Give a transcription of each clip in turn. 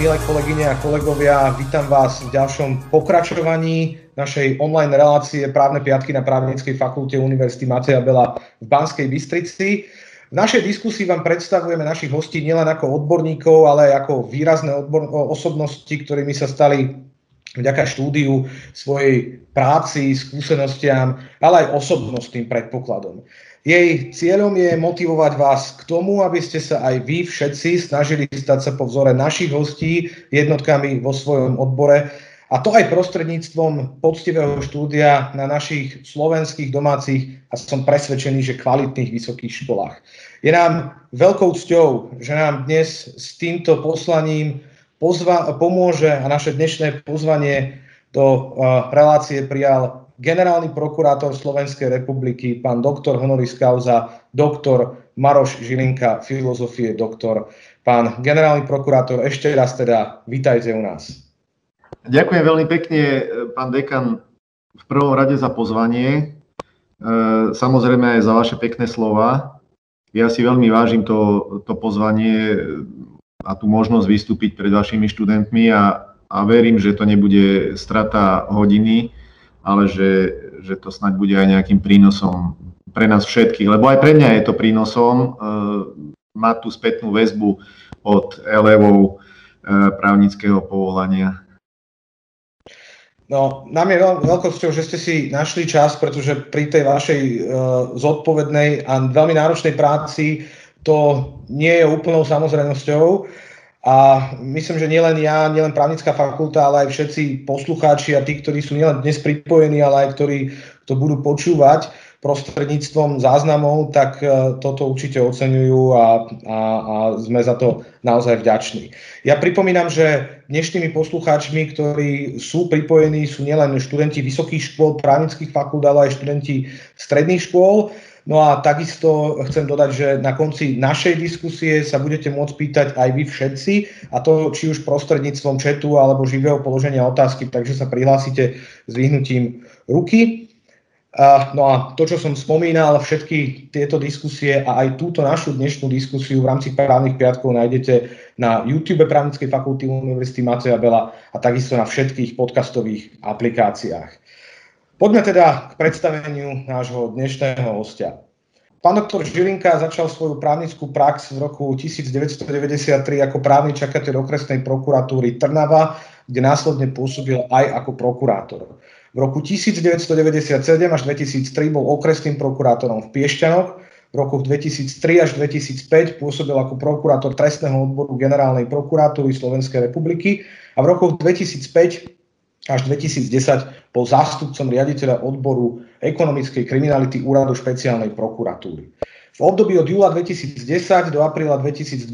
milé kolegyne a kolegovia, vítam vás v ďalšom pokračovaní našej online relácie Právne piatky na Právnickej fakulte Univerzity Mateja Bela v Banskej Bystrici. V našej diskusii vám predstavujeme našich hostí nielen ako odborníkov, ale ako výrazné odbor- osobnosti, ktorými sa stali vďaka štúdiu svojej práci, skúsenostiam, ale aj osobnostným predpokladom. Jej cieľom je motivovať vás k tomu, aby ste sa aj vy všetci snažili stať sa po vzore našich hostí jednotkami vo svojom odbore a to aj prostredníctvom poctivého štúdia na našich slovenských domácich a som presvedčený, že kvalitných vysokých školách. Je nám veľkou cťou, že nám dnes s týmto poslaním pozva- pomôže a naše dnešné pozvanie do uh, relácie prijal generálny prokurátor Slovenskej republiky, pán doktor honoris causa, doktor Maroš Žilinka, filozofie doktor. Pán generálny prokurátor, ešte raz teda vítajte u nás. Ďakujem veľmi pekne, pán dekan, v prvom rade za pozvanie, e, samozrejme aj za vaše pekné slova. Ja si veľmi vážim to, to pozvanie a tú možnosť vystúpiť pred vašimi študentmi a, a verím, že to nebude strata hodiny, ale že, že to snáď bude aj nejakým prínosom pre nás všetkých, lebo aj pre mňa je to prínosom uh, mať tú spätnú väzbu od elevov uh, právnického povolania. No, nám je veľ, veľkosťou, že ste si našli čas, pretože pri tej vašej uh, zodpovednej a veľmi náročnej práci to nie je úplnou samozrejnosťou. A myslím, že nielen ja, nielen právnická fakulta, ale aj všetci poslucháči a tí, ktorí sú nielen dnes pripojení, ale aj ktorí to budú počúvať prostredníctvom záznamov, tak e, toto určite oceňujú a, a, a sme za to naozaj vďační. Ja pripomínam, že dnešnými poslucháčmi, ktorí sú pripojení, sú nielen študenti vysokých škôl, právnických fakult, ale aj študenti stredných škôl. No a takisto chcem dodať, že na konci našej diskusie sa budete môcť pýtať aj vy všetci, a to či už prostredníctvom četu alebo živého položenia otázky, takže sa prihlásite s vyhnutím ruky. No a to, čo som spomínal, všetky tieto diskusie a aj túto našu dnešnú diskusiu v rámci právnych piatkov nájdete na YouTube Právnickej fakulty Univerzity Mateja Bela a takisto na všetkých podcastových aplikáciách. Poďme teda k predstaveniu nášho dnešného hostia. Pán doktor Žilinka začal svoju právnickú prax v roku 1993 ako právny čakateľ okresnej prokuratúry Trnava, kde následne pôsobil aj ako prokurátor. V roku 1997 až 2003 bol okresným prokurátorom v Piešťanoch, v rokoch 2003 až 2005 pôsobil ako prokurátor trestného odboru Generálnej prokuratúry Slovenskej republiky a v rokoch 2005 až 2010 bol zástupcom riaditeľa odboru ekonomickej kriminality úradu špeciálnej prokuratúry. V období od júla 2010 do apríla 2012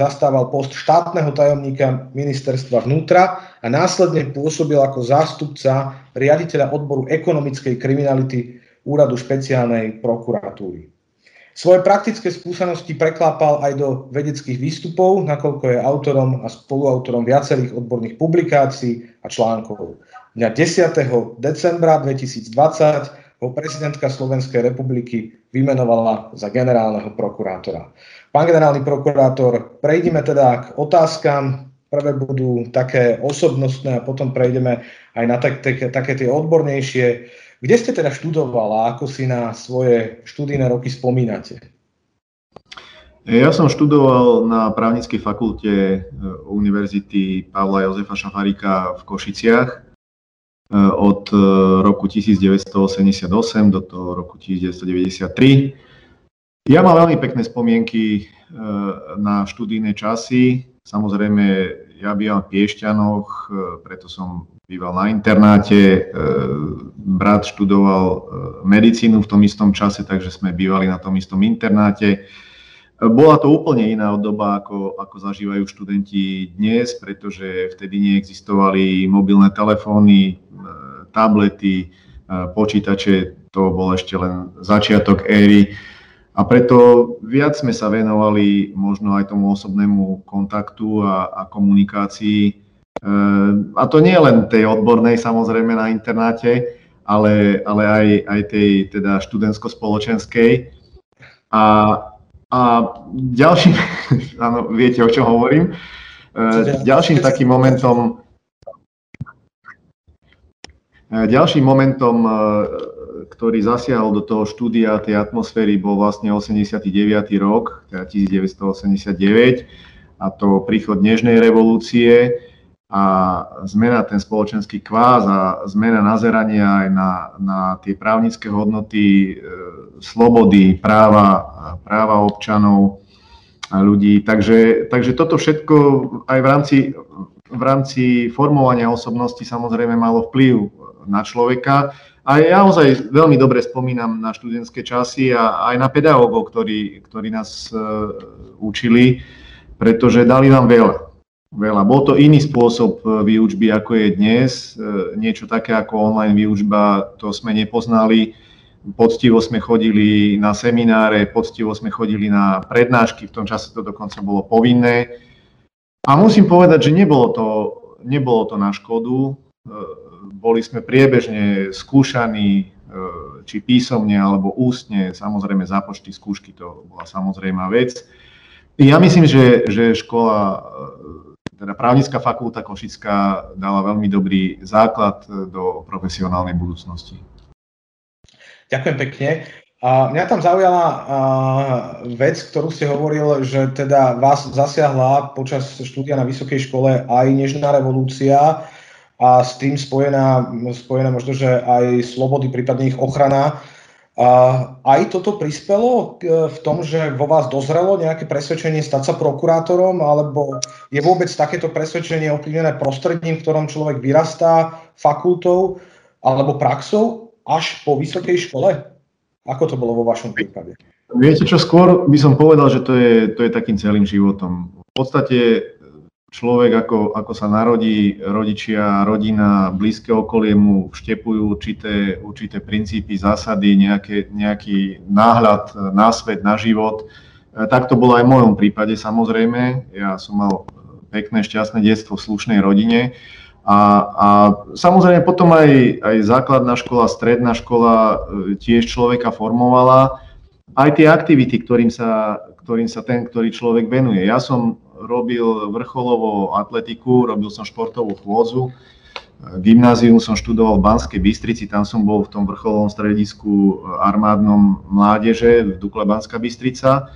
zastával post štátneho tajomníka ministerstva vnútra a následne pôsobil ako zástupca riaditeľa odboru ekonomickej kriminality úradu špeciálnej prokuratúry. Svoje praktické skúsenosti preklápal aj do vedeckých výstupov, nakoľko je autorom a spoluautorom viacerých odborných publikácií a článkov. Dňa 10. decembra 2020 ho prezidentka Slovenskej republiky vymenovala za generálneho prokurátora. Pán generálny prokurátor, prejdime teda k otázkam. Prvé budú také osobnostné a potom prejdeme aj na tak, tak, také tie odbornejšie. Kde ste teda študoval a ako si na svoje študijné roky spomínate? Ja som študoval na právnickej fakulte e, Univerzity Pavla Jozefa Šafarika v Košiciach e, od e, roku 1988 do toho roku 1993. Ja mám veľmi pekné spomienky na študijné časy. Samozrejme, ja bývam v Piešťanoch, preto som býval na internáte, e, brat študoval e, medicínu v tom istom čase, takže sme bývali na tom istom internáte. E, bola to úplne iná doba, ako, ako zažívajú študenti dnes, pretože vtedy neexistovali mobilné telefóny, tablety, počítače, to bol ešte len začiatok éry. A preto viac sme sa venovali možno aj tomu osobnému kontaktu a, a komunikácii a to nie len tej odbornej samozrejme na internáte, ale, ale aj, aj tej teda študentsko-spoločenskej. A, a ďalší, áno, viete, o čom hovorím. Ďalším takým momentom, ďalším momentom, ktorý zasiahol do toho štúdia tej atmosféry, bol vlastne 89. rok, teda 1989, a to príchod Nežnej revolúcie a zmena ten spoločenský kvás a zmena nazerania aj na, na tie právnické hodnoty, e, slobody, práva, práva občanov a ľudí. Takže, takže toto všetko aj v rámci, v rámci formovania osobnosti samozrejme malo vplyv na človeka. A ja naozaj veľmi dobre spomínam na študentské časy a aj na pedagógov, ktorí, ktorí nás uh, učili, pretože dali nám veľa. Veľa. Bol to iný spôsob e, výučby, ako je dnes. Uh, niečo také ako online výučba, to sme nepoznali. Poctivo sme chodili na semináre, poctivo sme chodili na prednášky, v tom čase to dokonca bolo povinné. A musím povedať, že nebolo to, nebolo to na škodu boli sme priebežne skúšaní, e, či písomne alebo ústne, samozrejme zápočty skúšky, to bola samozrejmá vec. Ja myslím, že, že škola, e, teda právnická fakulta Košická dala veľmi dobrý základ do profesionálnej budúcnosti. Ďakujem pekne. A mňa tam zaujala vec, ktorú ste hovoril, že teda vás zasiahla počas štúdia na vysokej škole aj nežná revolúcia a s tým spojená, spojená možno, že aj slobody, prípadne ich ochrana. Aj toto prispelo v tom, že vo vás dozrelo nejaké presvedčenie stať sa prokurátorom, alebo je vôbec takéto presvedčenie ovplyvnené prostredím, v ktorom človek vyrastá, fakultou alebo praxou až po vysokej škole? Ako to bolo vo vašom prípade? Viete čo, skôr by som povedal, že to je, to je takým celým životom. V podstate človek, ako, ako sa narodí, rodičia, rodina, blízke okolie mu vštepujú určité, určité princípy, zásady, nejaké, nejaký náhľad na svet, na život. E, tak to bolo aj v mojom prípade samozrejme. Ja som mal pekné, šťastné detstvo v slušnej rodine. A, a samozrejme potom aj, aj základná škola, stredná škola e, tiež človeka formovala. Aj tie aktivity, ktorým sa, ktorým sa ten, ktorý človek venuje. Ja som robil vrcholovú atletiku, robil som športovú chôdzu. Gymnázium som študoval v Banskej Bystrici, tam som bol v tom vrcholovom stredisku armádnom mládeže v Dukle Banská Bystrica.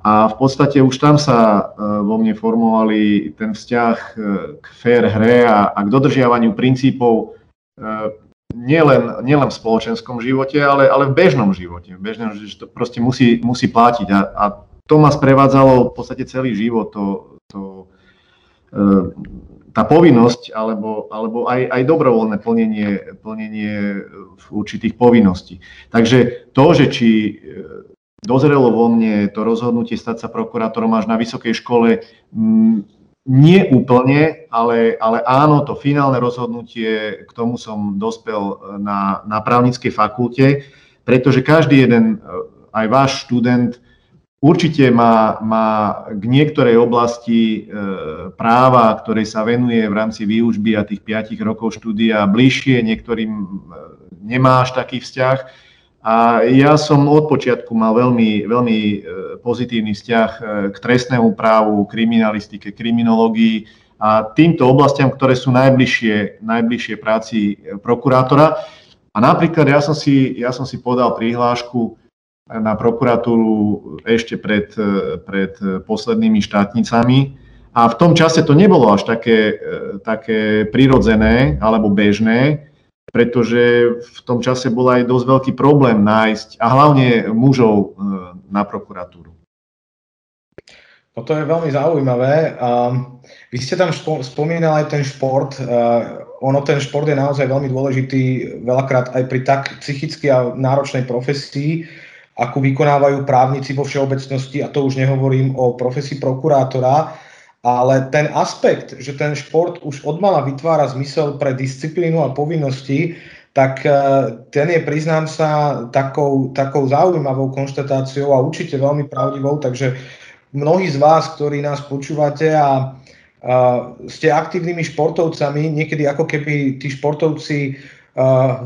A v podstate už tam sa e, vo mne formovali ten vzťah e, k fair hre a, a k dodržiavaniu princípov nielen, nielen v spoločenskom živote, ale, ale v bežnom živote. V bežnom, že to proste musí, musí platiť. A, a to ma sprevádzalo v podstate celý život, to, to, e, tá povinnosť alebo, alebo aj, aj dobrovoľné plnenie, plnenie určitých povinností. Takže to, že či e, dozrelo vo mne to rozhodnutie stať sa prokurátorom až na vysokej škole, nie úplne, ale, ale áno, to finálne rozhodnutie, k tomu som dospel na, na právnickej fakulte, pretože každý jeden, e, aj váš študent, Určite má, má k niektorej oblasti e, práva, ktorej sa venuje v rámci výučby a tých 5 rokov štúdia bližšie, niektorým e, nemá až taký vzťah. A ja som od počiatku mal veľmi, veľmi e, pozitívny vzťah k trestnému právu, kriminalistike, kriminológii a týmto oblastiam, ktoré sú najbližšie, najbližšie práci prokurátora. A napríklad ja som si, ja som si podal prihlášku na prokuratúru ešte pred, pred poslednými štátnicami. A v tom čase to nebolo až také, také prirodzené alebo bežné, pretože v tom čase bol aj dosť veľký problém nájsť, a hlavne mužov e, na prokuratúru. Toto je veľmi zaujímavé. Vy ste tam spomínali aj ten šport. Ono, ten šport je naozaj veľmi dôležitý veľakrát aj pri tak psychicky a náročnej profesii akú vykonávajú právnici vo všeobecnosti, a to už nehovorím o profesii prokurátora, ale ten aspekt, že ten šport už odmala vytvára zmysel pre disciplínu a povinnosti, tak e, ten je, priznám sa, takou, takou zaujímavou konštatáciou a určite veľmi pravdivou, takže mnohí z vás, ktorí nás počúvate a, a ste aktívnymi športovcami, niekedy ako keby tí športovci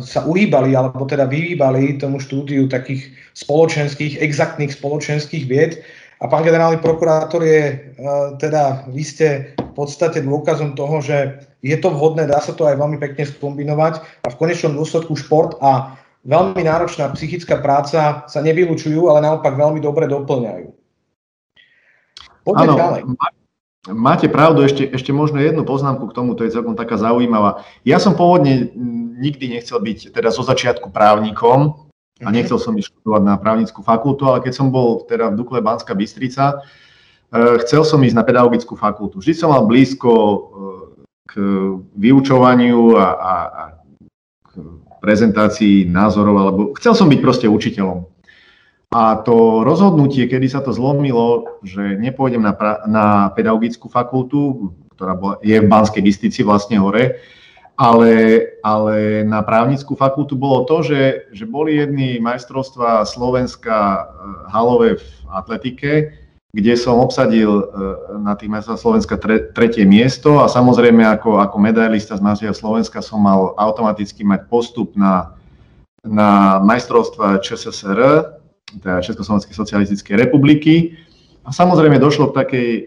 sa uhýbali, alebo teda vyhýbali tomu štúdiu takých spoločenských, exaktných spoločenských vied. A pán generálny prokurátor je, teda vy ste podstate dôkazom toho, že je to vhodné, dá sa to aj veľmi pekne skombinovať a v konečnom dôsledku šport a veľmi náročná psychická práca sa nevylučujú, ale naopak veľmi dobre doplňajú. Poďme ano, ďalej. Máte pravdu, ešte, ešte možno jednu poznámku k tomu, to je celkom taká zaujímavá. Ja som pôvodne nikdy nechcel byť teda zo začiatku právnikom a mhm. nechcel som ísť študovať na právnickú fakultu, ale keď som bol teda v Dukle Banská Bystrica, eh, chcel som ísť na pedagogickú fakultu. Vždy som mal blízko eh, k vyučovaniu a, a, a k prezentácii názorov, alebo chcel som byť proste učiteľom. A to rozhodnutie, kedy sa to zlomilo, že nepôjdem na, pra- na pedagogickú fakultu, ktorá bola, je v Banskej Bystrici vlastne hore, ale, ale na právnickú fakultu bolo to, že, že boli jedny majstrovstva Slovenska eh, halové v atletike, kde som obsadil eh, na tých majstrovstvách Slovenska tre, tretie miesto a samozrejme ako, ako medailista z názvia Slovenska som mal automaticky mať postup na, na majstrovstva ČSSR, teda Československej socialistickej republiky. A samozrejme došlo k takej e,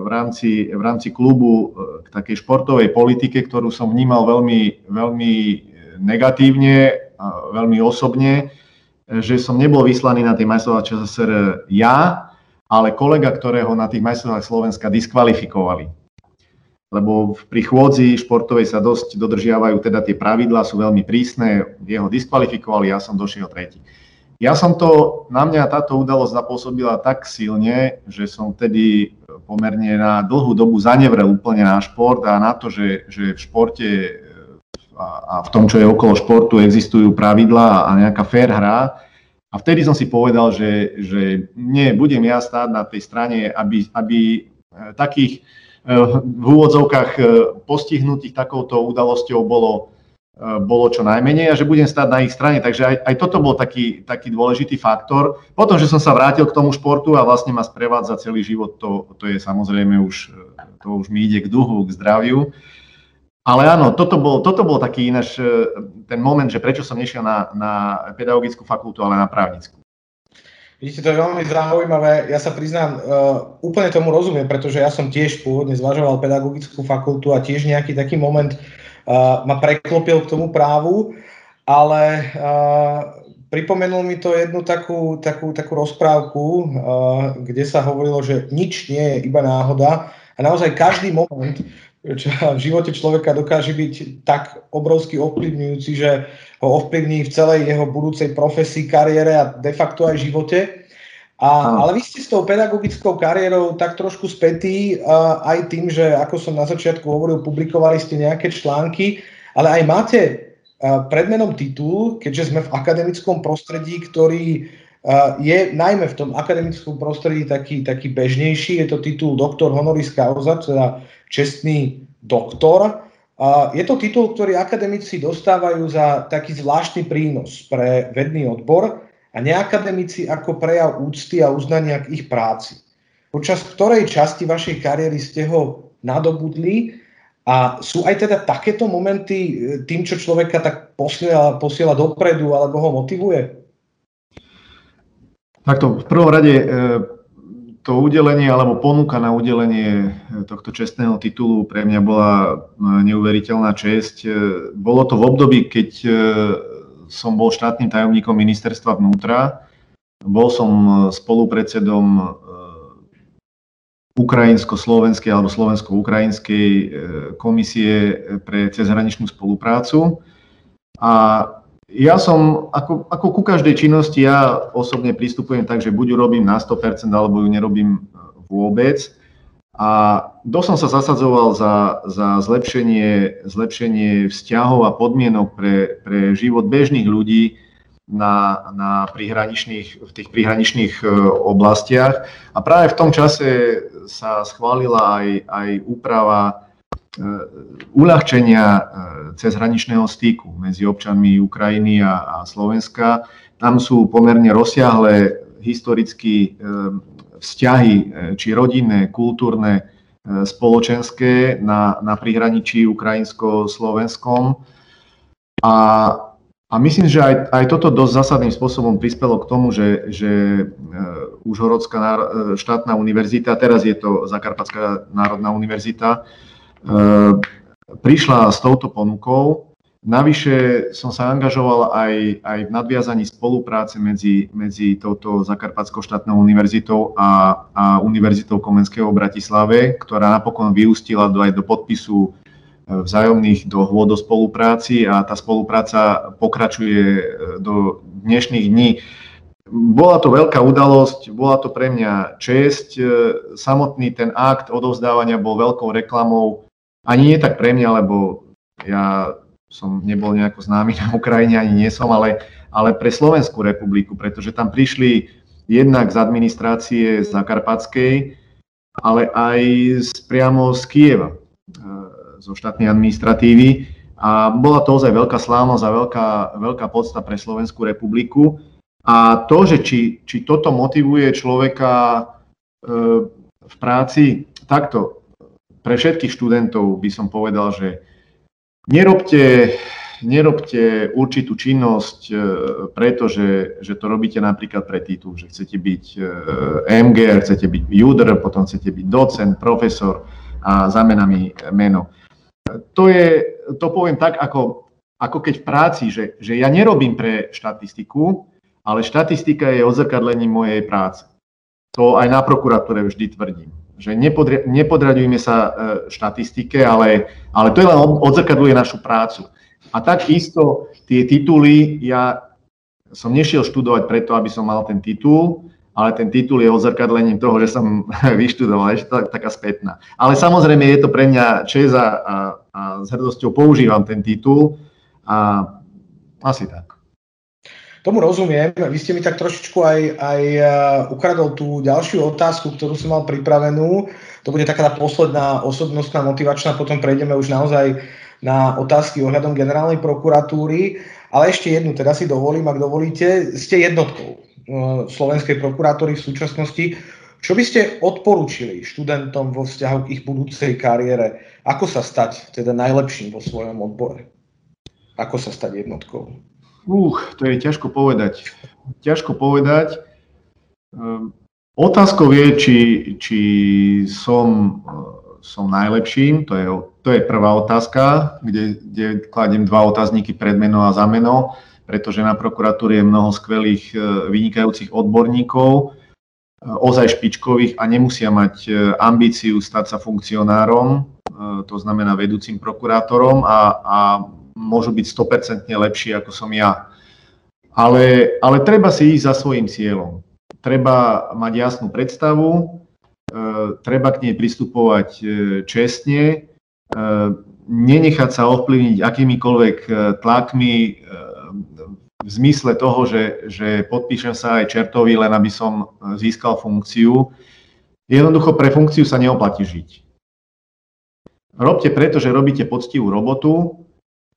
v rámci, v rámci klubu e, k takej športovej politike, ktorú som vnímal veľmi, veľmi negatívne, veľmi osobne, že som nebol vyslaný na tie majstrovstvá ČSSR ja, ale kolega, ktorého na tých majstrovstvách Slovenska diskvalifikovali. Lebo pri chôdzi športovej sa dosť dodržiavajú teda tie pravidlá, sú veľmi prísne, jeho diskvalifikovali, ja som došiel tretí. Ja som to, na mňa táto udalosť zapôsobila tak silne, že som vtedy pomerne na dlhú dobu zanevrel úplne na šport a na to, že, že v športe a, a v tom, čo je okolo športu, existujú pravidlá a nejaká fair hra. A vtedy som si povedal, že, že nie, budem ja stáť na tej strane, aby, aby e, takých e, v úvodzovkách e, postihnutých takouto udalosťou bolo bolo čo najmenej a že budem stať na ich strane. Takže aj, aj toto bol taký, taký dôležitý faktor. Potom, že som sa vrátil k tomu športu a vlastne ma sprevádza celý život, to, to je samozrejme už, to už mi ide k duhu, k zdraviu. Ale áno, toto bol, toto bol taký ináč eh, ten moment, že prečo som nešiel na, na pedagogickú fakultu, ale na právnickú. Vidíte, to je veľmi zaujímavé. Ja sa priznám, uh, úplne tomu rozumiem, pretože ja som tiež pôvodne zvažoval pedagogickú fakultu a tiež nejaký taký moment ma preklopil k tomu právu, ale pripomenul mi to jednu takú, takú, takú rozprávku, kde sa hovorilo, že nič nie je iba náhoda a naozaj každý moment čo v živote človeka dokáže byť tak obrovsky ovplyvňujúci, že ho ovplyvní v celej jeho budúcej profesii, kariére a de facto aj živote. A, ale vy ste s tou pedagogickou kariérou tak trošku spätí uh, aj tým, že ako som na začiatku hovoril, publikovali ste nejaké články, ale aj máte uh, predmenom titul, keďže sme v akademickom prostredí, ktorý uh, je najmä v tom akademickom prostredí taký, taký bežnejší, je to titul doktor honoris causa, teda čestný doktor. Uh, je to titul, ktorý akademici dostávajú za taký zvláštny prínos pre vedný odbor a neakademici ako prejav úcty a uznania k ich práci. Počas ktorej časti vašej kariéry ste ho nadobudli a sú aj teda takéto momenty e, tým, čo človeka tak posiela, posiela dopredu alebo ho motivuje? Takto, v prvom rade e, to udelenie alebo ponuka na udelenie e, tohto čestného titulu pre mňa bola neuveriteľná česť. Bolo to v období, keď som bol štátnym tajomníkom ministerstva vnútra. Bol som e, spolupredsedom e, ukrajinsko-slovenskej alebo slovensko-ukrajinskej e, komisie pre cezhraničnú spoluprácu. A ja som, ako, ako ku každej činnosti, ja osobne pristupujem tak, že buď ju robím na 100% alebo ju nerobím vôbec. A dosť som sa zasadzoval za, za zlepšenie, zlepšenie vzťahov a podmienok pre, pre život bežných ľudí na, na prihraničných, v tých prihraničných e, oblastiach. A práve v tom čase sa schválila aj, aj úprava e, uľahčenia e, cezhraničného styku medzi občanmi Ukrajiny a, a Slovenska. Tam sú pomerne rozsiahle historicky vzťahy, e, či rodinné, kultúrne, e, spoločenské na, na prihraničí ukrajinsko-slovenskom. A A myslím, že aj, aj toto dosť zásadným spôsobom prispelo k tomu, že, že uh, Užhorodská štátna univerzita, teraz je to Zakarpatská národná univerzita, prišla s touto ponukou. Navyše som sa angažoval aj, aj v nadviazaní spolupráce medzi, medzi touto Zakarpatskou štátnou univerzitou a, a Univerzitou Komenského v Bratislave, ktorá napokon vyústila do, aj do podpisu vzájomných dohôd o spolupráci a tá spolupráca pokračuje e, do dnešných dní. Bola to veľká udalosť, bola to pre mňa česť. E, samotný ten akt odovzdávania bol veľkou reklamou. Ani nie tak pre mňa, lebo ja som nebol nejako známy na Ukrajine, ani nie som, ale, ale pre Slovenskú republiku, pretože tam prišli jednak z administrácie Zakarpatskej, ale aj z, priamo z Kieva zo štátnej administratívy. A bola to ozaj veľká slávnosť a veľká, veľká podsta pre Slovenskú republiku. A to, že či, či toto motivuje človeka e, v práci, takto pre všetkých študentov by som povedal, že nerobte, nerobte určitú činnosť e, preto, že, to robíte napríklad pre titul, že chcete byť e, MGR, chcete byť JUDR, potom chcete byť docent, profesor a za menami meno to je, to poviem tak, ako, ako keď v práci, že, že ja nerobím pre štatistiku, ale štatistika je odzrkadlením mojej práce. To aj na prokuratúre vždy tvrdím. Že nepodri, nepodraďujme sa e, štatistike, ale, ale to je len odzrkadluje našu prácu. A takisto tie tituly, ja som nešiel študovať preto, aby som mal ten titul, ale ten titul je odzrkadlením toho, že som vyštudoval, ešte tak, taká spätná. Ale samozrejme je to pre mňa čest a, a, a s hrdosťou používam ten titul a asi tak. Tomu rozumiem. Vy ste mi tak trošičku aj, aj ukradol tú ďalšiu otázku, ktorú som mal pripravenú. To bude taká tá posledná osobnostná motivačná, potom prejdeme už naozaj na otázky ohľadom generálnej prokuratúry. Ale ešte jednu, teda si dovolím, ak dovolíte, ste jednotkou E, slovenskej prokurátory v súčasnosti. Čo by ste odporúčili študentom vo vzťahu k ich budúcej kariére? Ako sa stať teda najlepším vo svojom odbore? Ako sa stať jednotkou? Uh, to je ťažko povedať. Ťažko povedať. Um, otázkou je, či, či som, uh, som najlepším. To je, to je prvá otázka, kde, kde kladiem dva otázniky pred meno a za meno pretože na prokuratúre je mnoho skvelých, e, vynikajúcich odborníkov, e, ozaj špičkových a nemusia mať e, ambíciu stať sa funkcionárom, to znamená vedúcim prokurátorom a, a môžu byť 100% lepší ako som ja. Ale, ale treba si ísť za svojim cieľom. Treba mať jasnú predstavu, treba k nej pristupovať čestne, nenechať sa ovplyvniť akýmikoľvek tlakmi v zmysle toho, že, že podpíšem sa aj čertovi, len aby som získal funkciu. Jednoducho pre funkciu sa neoplatí žiť. Robte preto, že robíte poctivú robotu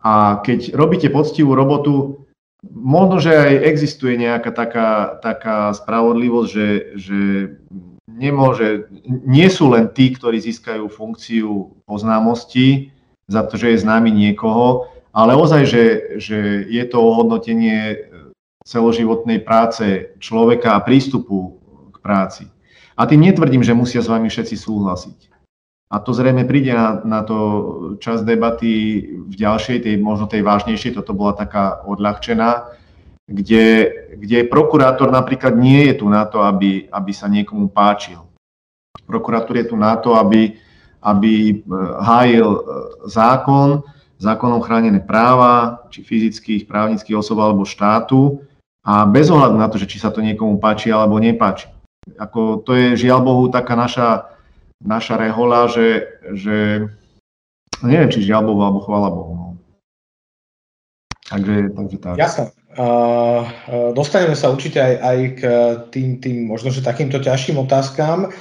a keď robíte poctivú robotu, možno, že aj existuje nejaká taká, taká spravodlivosť, že, že nemôže, nie sú len tí, ktorí získajú funkciu poznámosti za to, že je známy niekoho, ale ozaj, že, že je to ohodnotenie celoživotnej práce človeka a prístupu k práci. A tým netvrdím, že musia s vami všetci súhlasiť. A to zrejme príde na, na to čas debaty v ďalšej, tej, možno tej vážnejšej, toto bola taká odľahčená, kde, kde prokurátor napríklad nie je tu na to, aby, aby sa niekomu páčil. Prokurátor je tu na to, aby, aby hájil zákon, zákonom chránené práva, či fyzických, právnických osob alebo štátu a bez ohľadu na to, že či sa to niekomu páči alebo nepáči. Ako to je žiaľ Bohu taká naša, naša rehola, že, že neviem, či žiaľ Bohu alebo chvála Bohu. No. Takže, takže tak. Jasné. Uh, dostaneme sa určite aj, aj k tým, tým možno, že takýmto ťažším otázkam.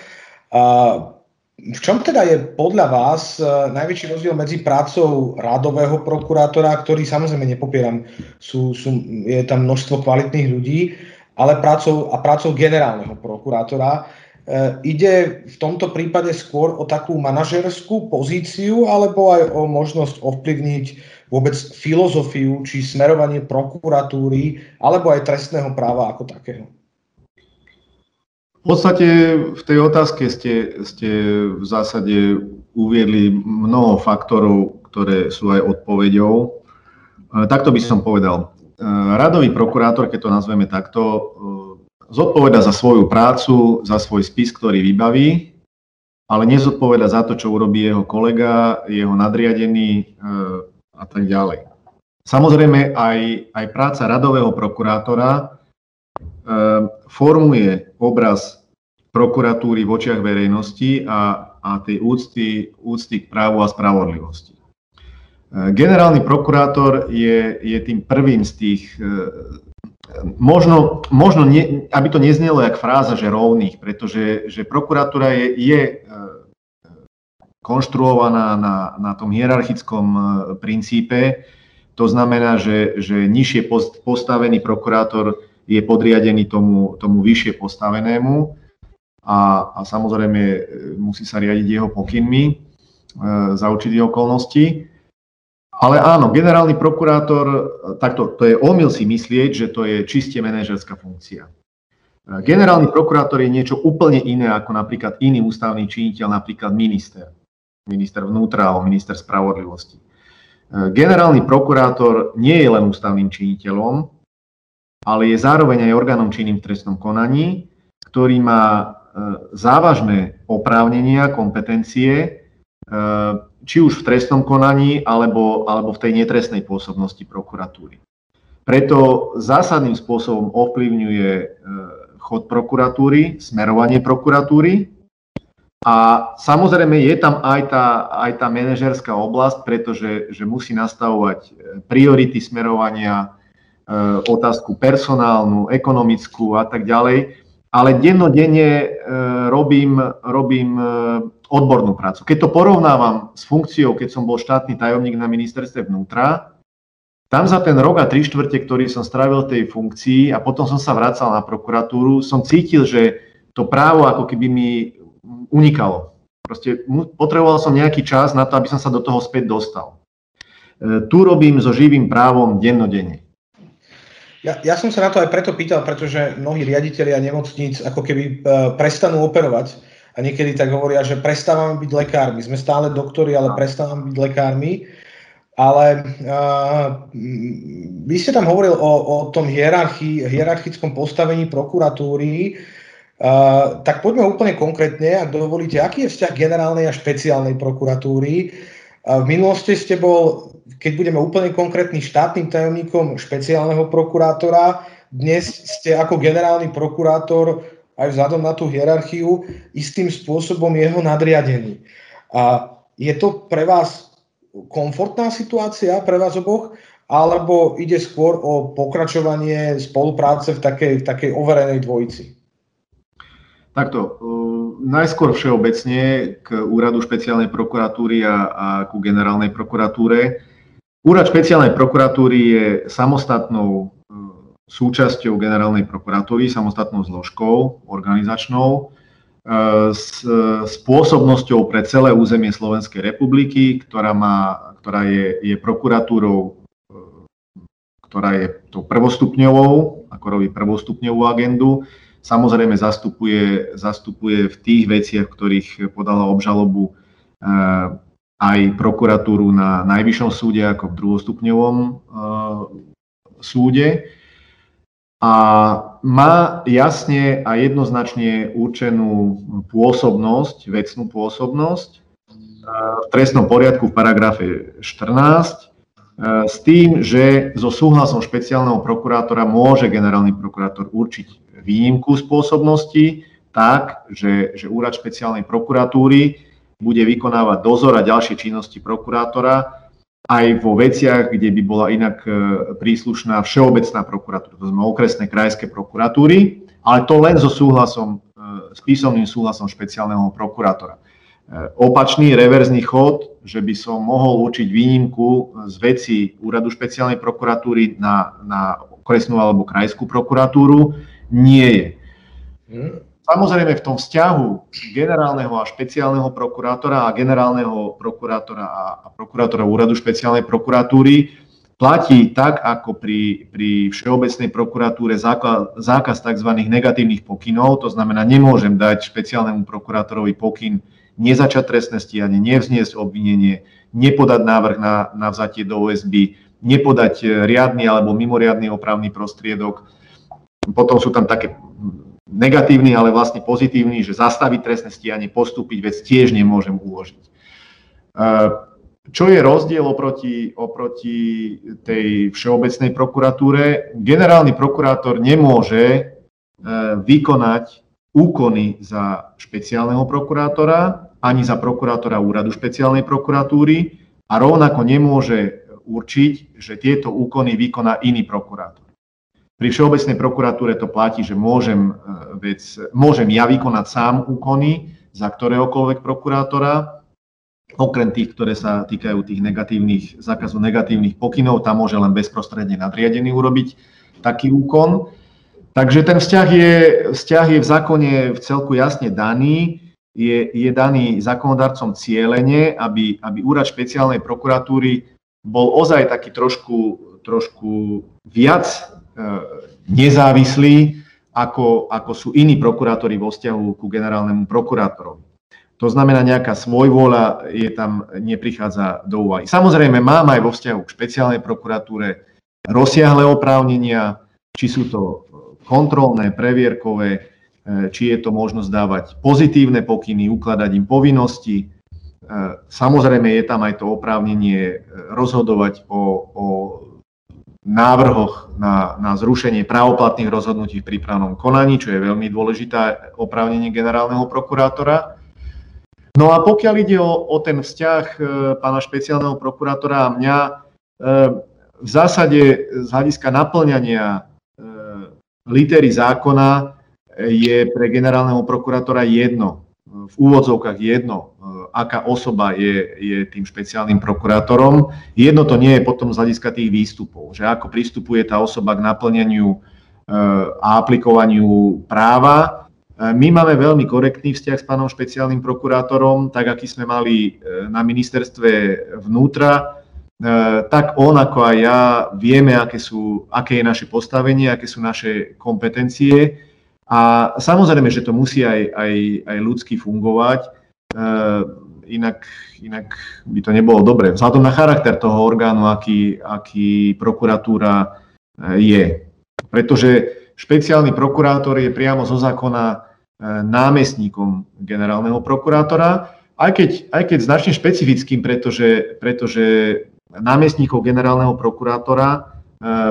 Uh, v čom teda je podľa vás e, najväčší rozdiel medzi prácou rádového prokurátora, ktorý samozrejme nepopieram, sú, sú, je tam množstvo kvalitných ľudí, ale prácou, a prácou generálneho prokurátora? E, ide v tomto prípade skôr o takú manažerskú pozíciu alebo aj o možnosť ovplyvniť vôbec filozofiu či smerovanie prokuratúry alebo aj trestného práva ako takého? V podstate v tej otázke ste, ste v zásade uviedli mnoho faktorov, ktoré sú aj odpoveďou. Takto by som povedal. Radový prokurátor, keď to nazveme takto, zodpoveda za svoju prácu, za svoj spis, ktorý vybaví, ale nezodpoveda za to, čo urobí jeho kolega, jeho nadriadený a tak ďalej. Samozrejme, aj, aj práca radového prokurátora Ehm, formuje obraz prokuratúry v očiach verejnosti a, a tej úcty, úcty k právu a spravodlivosti. Ehm, generálny prokurátor je, je tým prvým z tých, možno, možno nie, aby to neznelo jak fráza, že rovných, pretože že prokuratúra je, je konštruovaná na, na tom hierarchickom princípe. To znamená, že, že nižšie postavený prokurátor je podriadený tomu, tomu vyššie postavenému a, a samozrejme e, musí sa riadiť jeho pokynmi e, za určitých okolností. Ale áno, generálny prokurátor, takto, to je omyl si myslieť, že to je čiste manažerská funkcia. Generálny prokurátor je niečo úplne iné ako napríklad iný ústavný činiteľ, napríklad minister. Minister vnútra alebo minister spravodlivosti. Generálny prokurátor nie je len ústavným činiteľom, ale je zároveň aj orgánom činným v trestnom konaní, ktorý má e, závažné oprávnenia, kompetencie, či už v trestnom konaní, alebo, alebo v tej netrestnej pôsobnosti prokuratúry. Preto zásadným spôsobom ovplyvňuje e, chod prokuratúry, smerovanie prokuratúry a samozrejme je tam aj tá, aj tá manažerská oblasť, pretože že musí nastavovať priority smerovania, Eh, otázku personálnu, ekonomickú a tak ďalej, ale dennodenne eh, robím, robím eh, odbornú prácu. Keď to porovnávam s funkciou, keď som bol štátny tajomník na ministerstve vnútra, tam za ten rok a tri štvrte, ktorý som strávil tej funkcii a potom som sa vracal na prokuratúru, som cítil, že to právo ako keby mi unikalo. Proste potreboval som nejaký čas na to, aby som sa do toho späť dostal. Tu robím so živým právom dennodenne. Ja, ja som sa na to aj preto pýtal, pretože mnohí riaditeľia nemocníc ako keby e, prestanú operovať a niekedy tak hovoria, že prestávame byť lekármi. Sme stále doktori, ale prestávame byť lekármi. Ale uh, vy ste tam hovoril o, o tom hierarchii, hierarchickom postavení prokuratúry. Uh, tak poďme úplne konkrétne, ak dovolíte, aký je vzťah generálnej a špeciálnej prokuratúry. Uh, v minulosti ste bol keď budeme úplne konkrétny štátnym tajomníkom špeciálneho prokurátora, dnes ste ako generálny prokurátor aj vzhľadom na tú hierarchiu istým spôsobom jeho nadriadený. A je to pre vás komfortná situácia, pre vás oboch, alebo ide skôr o pokračovanie spolupráce v takej, v takej overenej dvojici? Takto, najskôr všeobecne k úradu špeciálnej prokuratúry a, a ku generálnej prokuratúre. Úrad špeciálnej prokuratúry je samostatnou e, súčasťou generálnej prokuratúry, samostatnou zložkou organizačnou e, s spôsobnosťou pre celé územie Slovenskej republiky, ktorá, má, ktorá je, je prokuratúrou, e, ktorá je tou prvostupňovou, ako robí prvostupňovú agendu. Samozrejme zastupuje, zastupuje v tých veciach, v ktorých podala obžalobu aj prokuratúru na najvyššom súde ako v druhostupňovom uh, súde. A má jasne a jednoznačne určenú pôsobnosť, vecnú pôsobnosť uh, v trestnom poriadku v paragrafe 14 uh, s tým, že so súhlasom špeciálneho prokurátora môže generálny prokurátor určiť výnimku spôsobnosti tak, že, že úrad špeciálnej prokuratúry bude vykonávať dozor a ďalšie činnosti prokurátora aj vo veciach, kde by bola inak e, príslušná všeobecná prokuratúra, to znamená okresné krajské prokuratúry, ale to len so súhlasom, e, s písomným súhlasom špeciálneho prokurátora. E, opačný reverzný chod, že by som mohol určiť výnimku z veci úradu špeciálnej prokuratúry na, na okresnú alebo krajskú prokuratúru, nie je. Samozrejme v tom vzťahu generálneho a špeciálneho prokurátora a generálneho prokurátora a prokurátora úradu špeciálnej prokuratúry platí tak, ako pri, pri Všeobecnej prokuratúre zákaz, zákaz tzv. negatívnych pokynov, to znamená, nemôžem dať špeciálnemu prokurátorovi pokyn nezačať trestné stíhanie, nevzniesť obvinenie, nepodať návrh na, na vzatie do OSB, nepodať riadny alebo mimoriadný opravný prostriedok. Potom sú tam také negatívny, ale vlastne pozitívny, že zastaviť trestné stíhanie, postúpiť vec tiež nemôžem uložiť. E, čo je rozdiel oproti, oproti tej všeobecnej prokuratúre? Generálny prokurátor nemôže e, vykonať úkony za špeciálneho prokurátora ani za prokurátora úradu špeciálnej prokuratúry a rovnako nemôže určiť, že tieto úkony vykoná iný prokurátor. Pri Všeobecnej prokuratúre to platí, že môžem, e, vec, môžem ja vykonať sám úkony za ktoréhokoľvek prokurátora, okrem tých, ktoré sa týkajú tých negatívnych, zákazu negatívnych pokynov, tam môže len bezprostredne nadriadený urobiť taký úkon. Takže ten vzťah je, vzťah je v zákone v celku jasne daný, je, je daný zákonodarcom cieľene, aby, aby úrad špeciálnej prokuratúry bol ozaj taký trošku, trošku viac nezávislí, ako, ako sú iní prokurátori vo vzťahu ku generálnemu prokurátorovi. To znamená, nejaká svojvôľa je tam neprichádza do úvahy. Samozrejme, mám aj vo vzťahu k špeciálnej prokuratúre rozsiahle oprávnenia, či sú to kontrolné, previerkové, e, či je to možnosť dávať pozitívne pokyny, ukladať im povinnosti. E, samozrejme, je tam aj to oprávnenie rozhodovať o, o návrhoch na, na zrušenie právoplatných rozhodnutí v prípravnom konaní, čo je veľmi dôležité oprávnenie generálneho prokurátora. No a pokiaľ ide o, o ten vzťah e, pána špeciálneho prokurátora a mňa, e, v zásade z hľadiska naplňania e, litery zákona je pre generálneho prokurátora jedno, v úvodzovkách jedno, aká osoba je, je tým špeciálnym prokurátorom. Jedno to nie je potom z hľadiska tých výstupov, že ako pristupuje tá osoba k naplňaniu e, a aplikovaniu práva. E, my máme veľmi korektný vzťah s pánom špeciálnym prokurátorom, tak aký sme mali e, na ministerstve vnútra, tak on ako aj ja vieme, aké, sú, aké je naše postavenie, aké sú naše kompetencie. A samozrejme, že to musí aj, aj, aj ľudsky fungovať. Eh, inak, inak by to nebolo dobre. Vzhľadom na charakter toho orgánu, aký, aký prokuratúra eh, je. Pretože špeciálny prokurátor je priamo zo zákona eh, námestníkom generálneho prokurátora, aj keď, aj keď značne špecifickým, pretože, pretože námestníkov generálneho prokurátora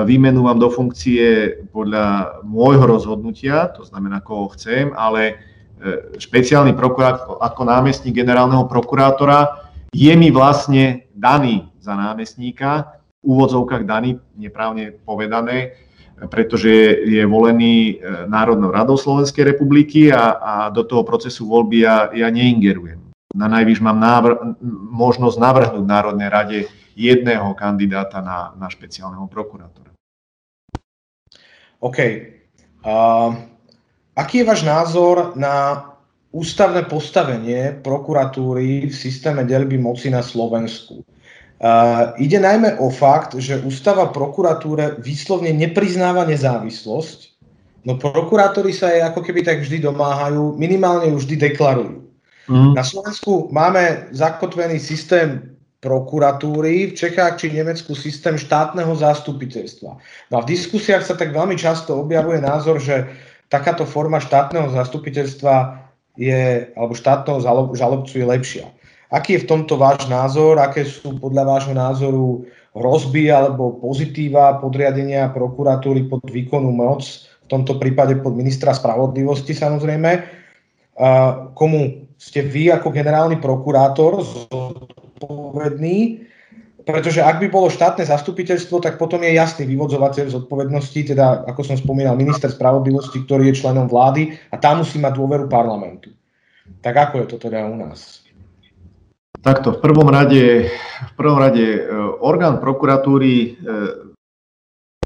vymenúvam do funkcie podľa môjho rozhodnutia, to znamená, koho chcem, ale E, špeciálny prokurátor ako námestník generálneho prokurátora je mi vlastne daný za námestníka, v úvodzovkách daný, neprávne povedané, pretože je volený e, Národnou radou Slovenskej republiky a, a do toho procesu voľby ja, ja neingerujem. Na najvyš mám návr- možnosť navrhnúť Národnej rade jedného kandidáta na, na špeciálneho prokurátora. OK. Uh, Aký je váš názor na ústavné postavenie prokuratúry v systéme delby moci na Slovensku? Uh, ide najmä o fakt, že ústava prokuratúre výslovne nepriznáva nezávislosť, no prokurátori sa jej ako keby tak vždy domáhajú, minimálne ju vždy deklarujú. Mm. Na Slovensku máme zakotvený systém prokuratúry, v Čechách či Nemecku systém štátneho zastupiteľstva. No a v diskusiách sa tak veľmi často objavuje názor, že takáto forma štátneho zastupiteľstva je, alebo štátneho žalobcu je lepšia. Aký je v tomto váš názor? Aké sú podľa vášho názoru hrozby alebo pozitíva podriadenia prokuratúry pod výkonu moc, v tomto prípade pod ministra spravodlivosti samozrejme. Komu ste vy ako generálny prokurátor zodpovedný pretože ak by bolo štátne zastupiteľstvo, tak potom je jasný vyvodzovateľ zodpovednosti, teda ako som spomínal, minister spravodlivosti, ktorý je členom vlády a tam musí mať dôveru parlamentu. Tak ako je to teda u nás? Takto, v prvom rade, v prvom rade e, orgán prokuratúry e,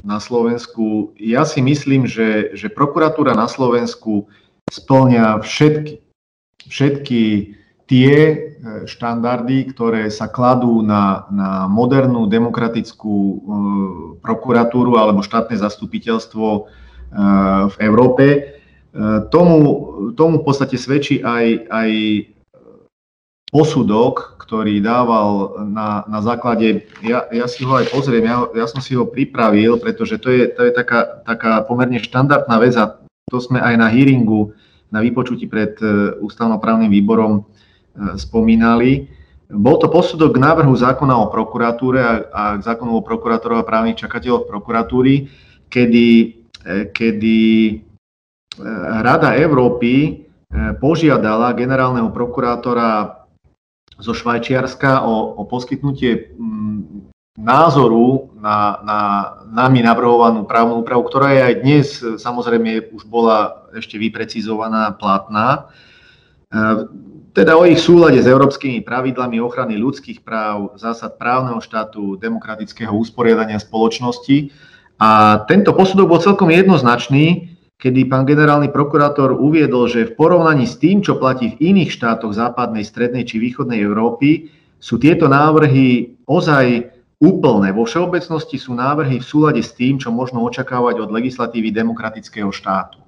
na Slovensku, ja si myslím, že, že prokuratúra na Slovensku splňa všetky, všetky tie e, štandardy, ktoré sa kladú na, na modernú demokratickú e, prokuratúru alebo štátne zastupiteľstvo e, v Európe. E, tomu, tomu v podstate svedčí aj, aj posudok, ktorý dával na, na základe, ja, ja si ho aj pozriem, ja, ja som si ho pripravil, pretože to je, to je taká, taká pomerne štandardná vec a to sme aj na hearingu, na vypočutí pred e, ústavnoprávnym výborom spomínali. Bol to posudok k návrhu zákona o prokuratúre a, k zákonu o prokurátoroch a právnych čakateľoch prokuratúry, kedy, e, kedy Rada Európy požiadala generálneho prokurátora zo Švajčiarska o, o poskytnutie mm, názoru na, na nami navrhovanú právnu úpravu, ktorá je aj dnes samozrejme už bola ešte vyprecizovaná, platná. Teda o ich súlade s európskymi pravidlami ochrany ľudských práv, zásad právneho štátu, demokratického usporiadania spoločnosti. A tento posudok bol celkom jednoznačný kedy pán generálny prokurátor uviedol, že v porovnaní s tým, čo platí v iných štátoch západnej, strednej či východnej Európy, sú tieto návrhy ozaj úplné. Vo všeobecnosti sú návrhy v súlade s tým, čo možno očakávať od legislatívy demokratického štátu.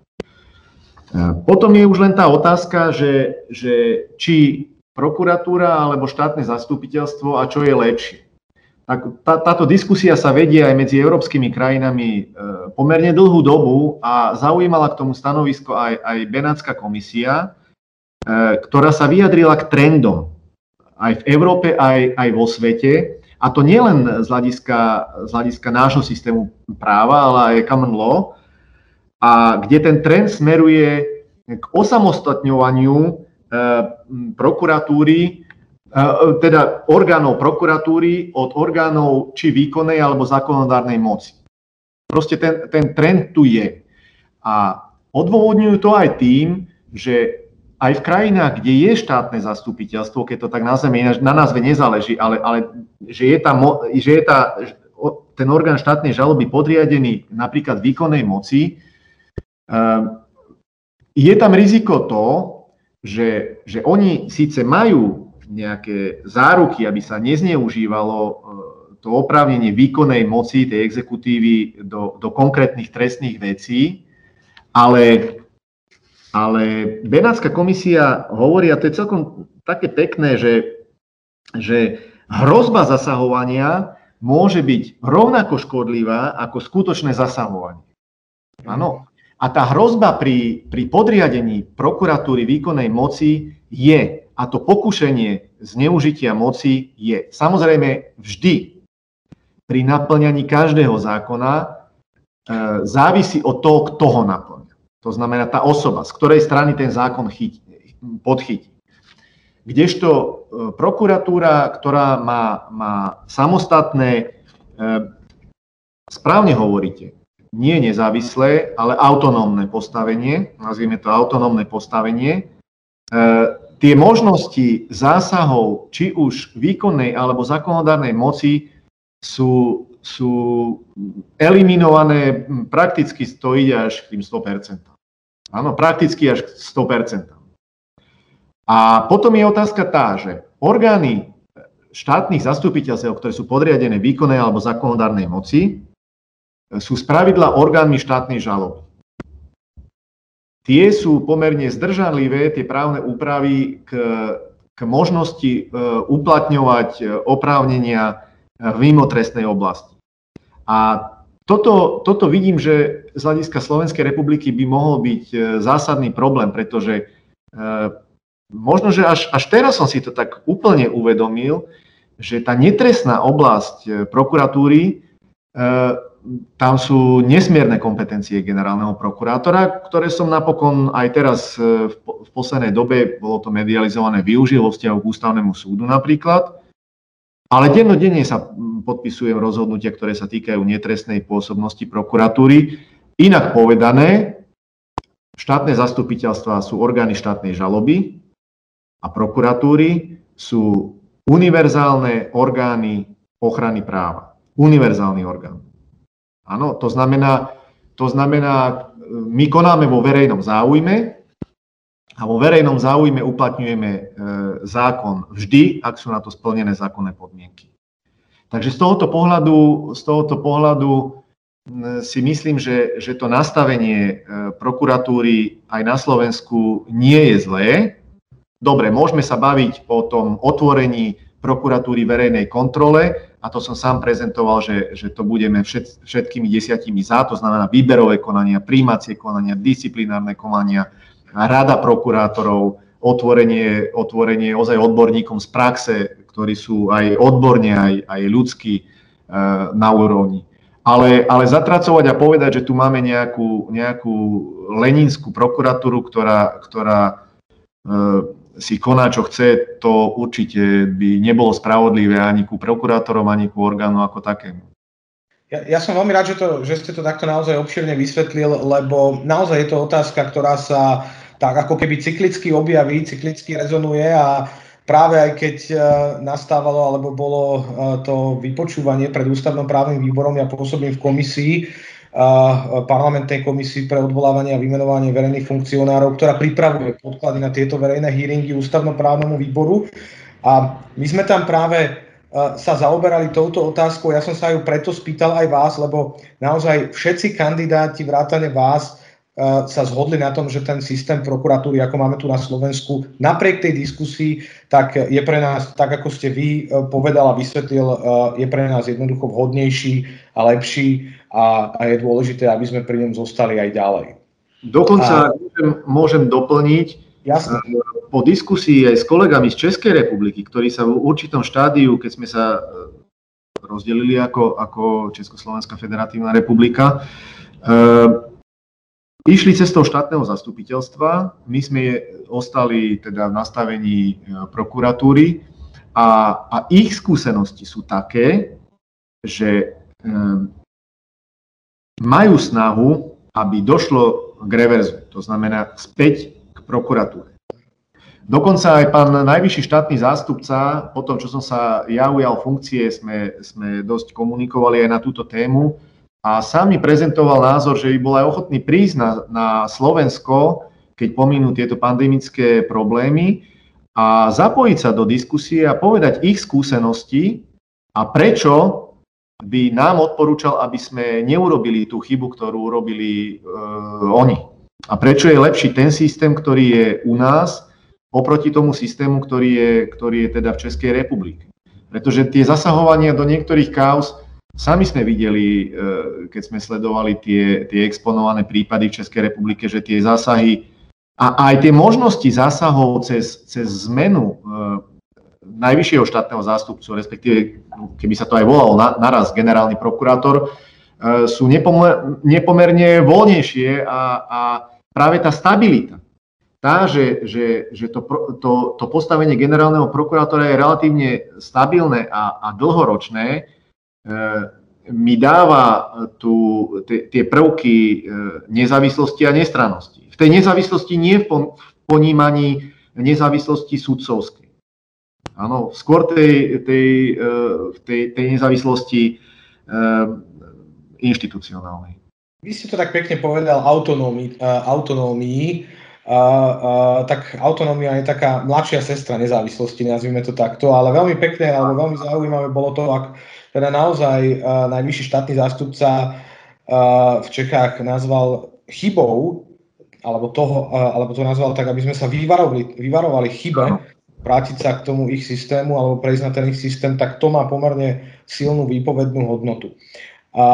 Potom je už len tá otázka, že, že či prokuratúra alebo štátne zastupiteľstvo a čo je lepšie tak tá, táto diskusia sa vedie aj medzi európskymi krajinami e, pomerne dlhú dobu a zaujímala k tomu stanovisko aj, aj Benátska komisia, e, ktorá sa vyjadrila k trendom aj v Európe, aj, aj vo svete. A to nielen z hľadiska, z hľadiska nášho systému práva, ale aj common law, a kde ten trend smeruje k osamostatňovaniu e, prokuratúry teda orgánov prokuratúry od orgánov či výkonnej alebo zákonodárnej moci. Proste ten, ten trend tu je. A odôvodňujú to aj tým, že aj v krajinách, kde je štátne zastupiteľstvo, keď to tak nazveme, na názve nezáleží, ale, ale že je, tá, že je tá, ten orgán štátnej žaloby podriadený napríklad výkonnej moci, je tam riziko to, že, že oni síce majú nejaké záruky, aby sa nezneužívalo e, to oprávnenie výkonnej moci tej exekutívy do, do konkrétnych trestných vecí, ale, ale Benátska komisia hovorí, a to je celkom také pekné, že, že hrozba zasahovania môže byť rovnako škodlivá ako skutočné zasahovanie. Áno. A tá hrozba pri, pri podriadení prokuratúry výkonnej moci je a to pokušenie zneužitia moci je samozrejme vždy pri naplňaní každého zákona e, závisí od toho, kto ho naplňa. To znamená tá osoba, z ktorej strany ten zákon chytí, podchytí. Kdežto e, prokuratúra, ktorá má, má samostatné, e, správne hovoríte, nie nezávislé, ale autonómne postavenie, nazvime to autonómne postavenie, tie možnosti zásahov, či už výkonnej alebo zákonodárnej moci, sú, sú eliminované prakticky to ide až k tým 100%. Áno, prakticky až k 100%. A potom je otázka tá, že orgány štátnych zastupiteľstv, ktoré sú podriadené výkonnej alebo zákonodárnej moci, sú spravidla orgánmi štátnej žaloby tie sú pomerne zdržanlivé, tie právne úpravy k, k možnosti e, uplatňovať e, oprávnenia e, v mimotrestnej oblasti. A toto, toto vidím, že z hľadiska Slovenskej republiky by mohol byť zásadný problém, pretože možno, že až, až teraz som si to tak úplne uvedomil, že tá netrestná oblasť prokuratúry tam sú nesmierne kompetencie generálneho prokurátora, ktoré som napokon aj teraz e, v poslednej dobe, bolo to medializované, využil vo vzťahu k ústavnému súdu napríklad. Ale dennodenne sa podpisujem rozhodnutia, ktoré sa týkajú netrestnej pôsobnosti prokuratúry. Inak povedané, štátne zastupiteľstva sú orgány štátnej žaloby a prokuratúry sú univerzálne orgány ochrany práva. Univerzálny orgán. Áno, to znamená, to znamená, my konáme vo verejnom záujme a vo verejnom záujme uplatňujeme e, zákon vždy, ak sú na to splnené zákonné podmienky. Takže z tohoto pohľadu, z tohoto pohľadu si myslím, že, že to nastavenie e, prokuratúry aj na Slovensku nie je zlé. Dobre, môžeme sa baviť o tom otvorení prokuratúry verejnej kontrole a to som sám prezentoval, že, že to budeme všet, všetkými desiatimi za, to znamená výberové konania, príjmacie konania, disciplinárne konania, rada prokurátorov, otvorenie, otvorenie ozaj odborníkom z praxe, ktorí sú aj odborne, aj, aj ľudskí e, na úrovni. Ale, ale zatracovať a povedať, že tu máme nejakú, nejakú leninskú prokuratúru, ktorá, ktorá e, si koná, čo chce, to určite by nebolo spravodlivé ani ku prokurátorom, ani ku orgánu ako takému. Ja, ja som veľmi rád, že, to, že ste to takto naozaj obširne vysvetlil, lebo naozaj je to otázka, ktorá sa tak ako keby cyklicky objaví, cyklicky rezonuje a práve aj keď e, nastávalo alebo bolo e, to vypočúvanie pred ústavnom právnym výborom, ja pôsobím v komisii, parlamentnej komisii pre odvolávanie a vymenovanie verejných funkcionárov, ktorá pripravuje podklady na tieto verejné hearingy ústavnoprávnemu výboru. A my sme tam práve sa zaoberali touto otázkou. Ja som sa ju preto spýtal aj vás, lebo naozaj všetci kandidáti vrátane vás sa zhodli na tom, že ten systém prokuratúry, ako máme tu na Slovensku, napriek tej diskusii, tak je pre nás, tak ako ste vy povedal a vysvetlil, je pre nás jednoducho vhodnejší a lepší a, a je dôležité, aby sme pri ňom zostali aj ďalej. Dokonca a... môžem, môžem doplniť, Jasne. po diskusii aj s kolegami z Českej republiky, ktorí sa v určitom štádiu, keď sme sa e, rozdelili ako, ako Československá federatívna republika, uh, išli cestou štátneho zastupiteľstva. My sme ostali teda v nastavení e, prokuratúry a, a ich skúsenosti sú také, že um, majú snahu, aby došlo k reverzu, to znamená späť k prokuratúre. Dokonca aj pán najvyšší štátny zástupca, po tom, čo som sa ja ujal funkcie, sme, sme dosť komunikovali aj na túto tému a sám mi prezentoval názor, že by bol aj ochotný prísť na, na Slovensko, keď pominú tieto pandemické problémy a zapojiť sa do diskusie a povedať ich skúsenosti a prečo by nám odporúčal, aby sme neurobili tú chybu, ktorú urobili uh, oni. A prečo je lepší ten systém, ktorý je u nás, oproti tomu systému, ktorý je, ktorý je teda v Českej republike. Pretože tie zasahovania do niektorých kauz, sami sme videli, uh, keď sme sledovali tie, tie exponované prípady v Českej republike, že tie zásahy a aj tie možnosti zásahov cez, cez zmenu uh, najvyššieho štátneho zástupcu, respektíve keby sa to aj volalo na, naraz generálny prokurátor, e, sú nepomer, nepomerne voľnejšie a, a práve tá stabilita, tá, že, že, že to, to, to postavenie generálneho prokurátora je relatívne stabilné a, a dlhoročné, e, mi dáva tu tie prvky e, nezávislosti a nestrannosti. V tej nezávislosti nie v ponímaní nezávislosti sudcovskej Áno, skôr tej, tej, eh, tej, tej nezávislosti inštitucionálnej. Vy ste to tak pekne povedal autonómii uh, uh, tak autonómia je taká mladšia sestra nezávislosti, nazvime to takto, ale veľmi pekné alebo veľmi zaujímavé bolo to, ak teda naozaj uh, najvyšší štátny zástupca uh, v Čechách nazval chybou, alebo, toho, uh, alebo to nazval tak, aby sme sa vyvarovali, vyvarovali chybe, vrátiť sa k tomu ich systému alebo prejsť na ten ich systém, tak to má pomerne silnú výpovednú hodnotu. A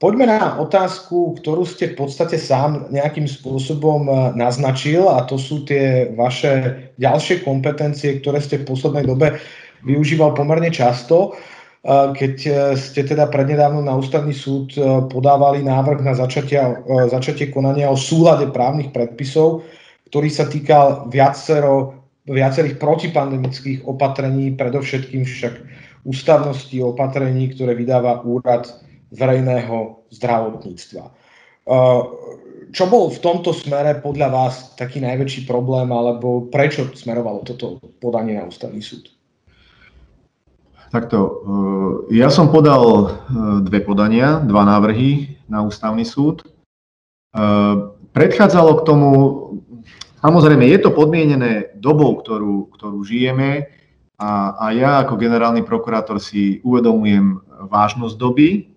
poďme na otázku, ktorú ste v podstate sám nejakým spôsobom naznačil a to sú tie vaše ďalšie kompetencie, ktoré ste v poslednej dobe využíval pomerne často keď e, ste teda prednedávno na ústavný súd podávali návrh na začatie, začatie konania o súlade právnych predpisov, ktorý sa týkal viacero viacerých protipandemických opatrení, predovšetkým však ústavnosti opatrení, ktoré vydáva úrad verejného zdravotníctva. Čo bol v tomto smere podľa vás taký najväčší problém, alebo prečo smerovalo toto podanie na ústavný súd? Takto, e, ja som podal e, dve podania, dva návrhy na ústavný súd. E, predchádzalo k tomu samozrejme, je to podmienené dobou, ktorú, ktorú žijeme a, a ja ako generálny prokurátor si uvedomujem vážnosť doby,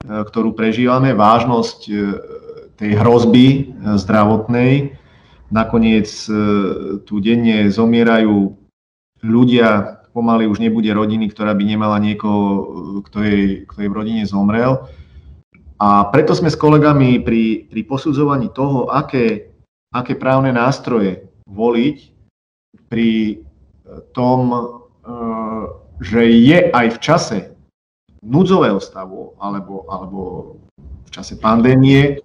ktorú prežívame, vážnosť tej hrozby zdravotnej. Nakoniec tu denne zomierajú ľudia, pomaly už nebude rodiny, ktorá by nemala niekoho, kto jej, kto jej v rodine zomrel. A preto sme s kolegami pri, pri posudzovaní toho, aké, aké právne nástroje voliť, pri tom, že je aj v čase núdzového stavu alebo, alebo v čase pandémie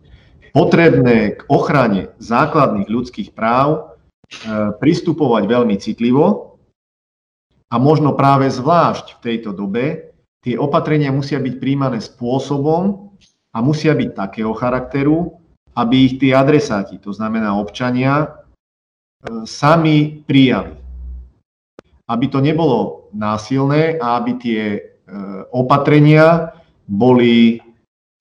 potrebné k ochrane základných ľudských práv e, pristupovať veľmi citlivo a možno práve zvlášť v tejto dobe tie opatrenia musia byť príjmané spôsobom a musia byť takého charakteru, aby ich tí adresáti, to znamená občania, e, sami prijali. Aby to nebolo násilné a aby tie E, opatrenia boli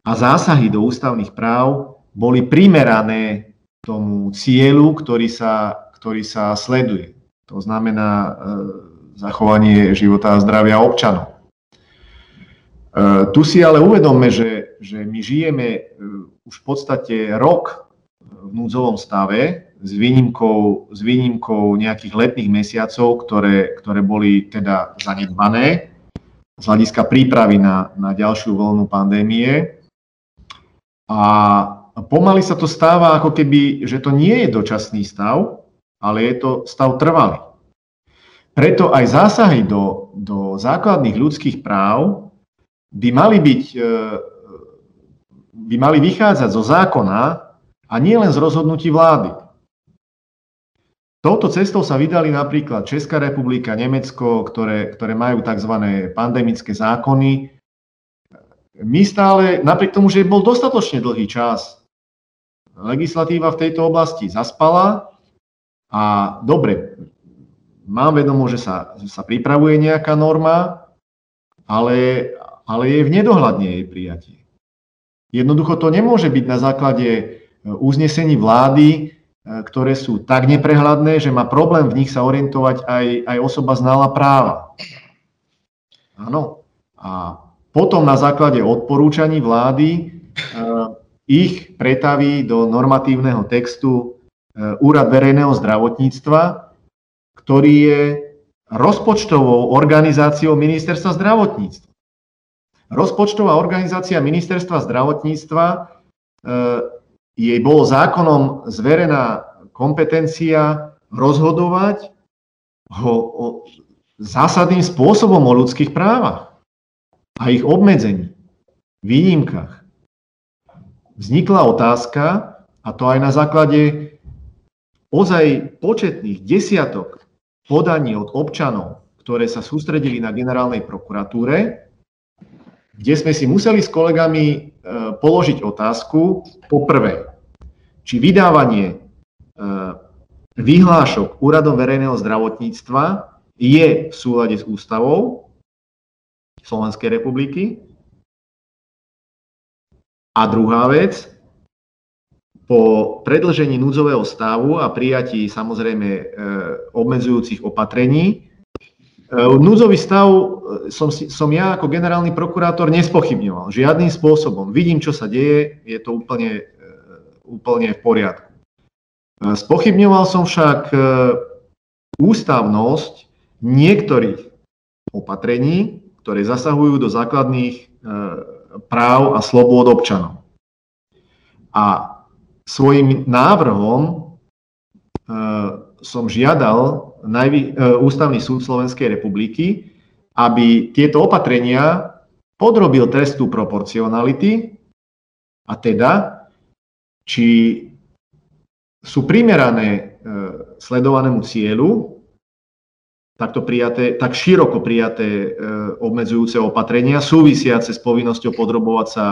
a zásahy do ústavných práv boli primerané tomu cieľu, ktorý sa, ktorý sa sleduje. To znamená e, zachovanie života a zdravia občanov. E, tu si ale uvedomme, že, že my žijeme už v podstate rok v núdzovom stave s výnimkou, s výnimkou nejakých letných mesiacov, ktoré, ktoré boli teda zanedbané z hľadiska prípravy na, na ďalšiu vlnu pandémie. A pomaly sa to stáva ako keby, že to nie je dočasný stav, ale je to stav trvalý. Preto aj zásahy do, do základných ľudských práv by mali byť, e, by mali vychádzať zo zákona a nie len z rozhodnutí vlády. Touto cestou sa vydali napríklad Česká republika, Nemecko, ktoré, ktoré majú tzv. pandemické zákony. My stále, napriek tomu, že bol dostatočne dlhý čas, legislatíva v tejto oblasti zaspala a dobre, mám vedomo, že sa, sa pripravuje nejaká norma, ale, ale je v nedohľadne jej prijatie. Jednoducho to nemôže byť na základe uznesení vlády, E, ktoré sú tak neprehľadné, že má problém v nich sa orientovať aj, aj osoba znala práva. Áno. A potom na základe odporúčaní vlády e, ich pretaví do normatívneho textu e, Úrad verejného zdravotníctva, ktorý je rozpočtovou organizáciou Ministerstva zdravotníctva. Rozpočtová organizácia Ministerstva zdravotníctva jej bolo zákonom zverená kompetencia rozhodovať ho o zásadným spôsobom o ľudských právach a ich obmedzení, výnimkách. Vznikla otázka, a to aj na základe ozaj početných desiatok podaní od občanov, ktoré sa sústredili na generálnej prokuratúre, kde sme si museli s kolegami e, položiť otázku, poprvé, či vydávanie e, vyhlášok Úradom verejného zdravotníctva je v súlade s ústavou Slovenskej republiky. A druhá vec, po predlžení núdzového stavu a prijatí samozrejme e, obmedzujúcich opatrení E, núdzový stav e, som, som ja ako generálny prokurátor nespochybňoval žiadnym spôsobom. Vidím, čo sa deje, je to úplne, úplne v poriadku. Spochybňoval som však ústavnosť niektorých opatrení, ktoré zasahujú do základných práv a slobôd občanov. A svojim návrhom som žiadal najvý, e, Ústavný súd Slovenskej republiky, aby tieto opatrenia podrobil testu proporcionality a teda, či sú primerané e, sledovanému cieľu, takto prijaté, tak široko prijaté e, obmedzujúce opatrenia súvisiace s povinnosťou podrobovať sa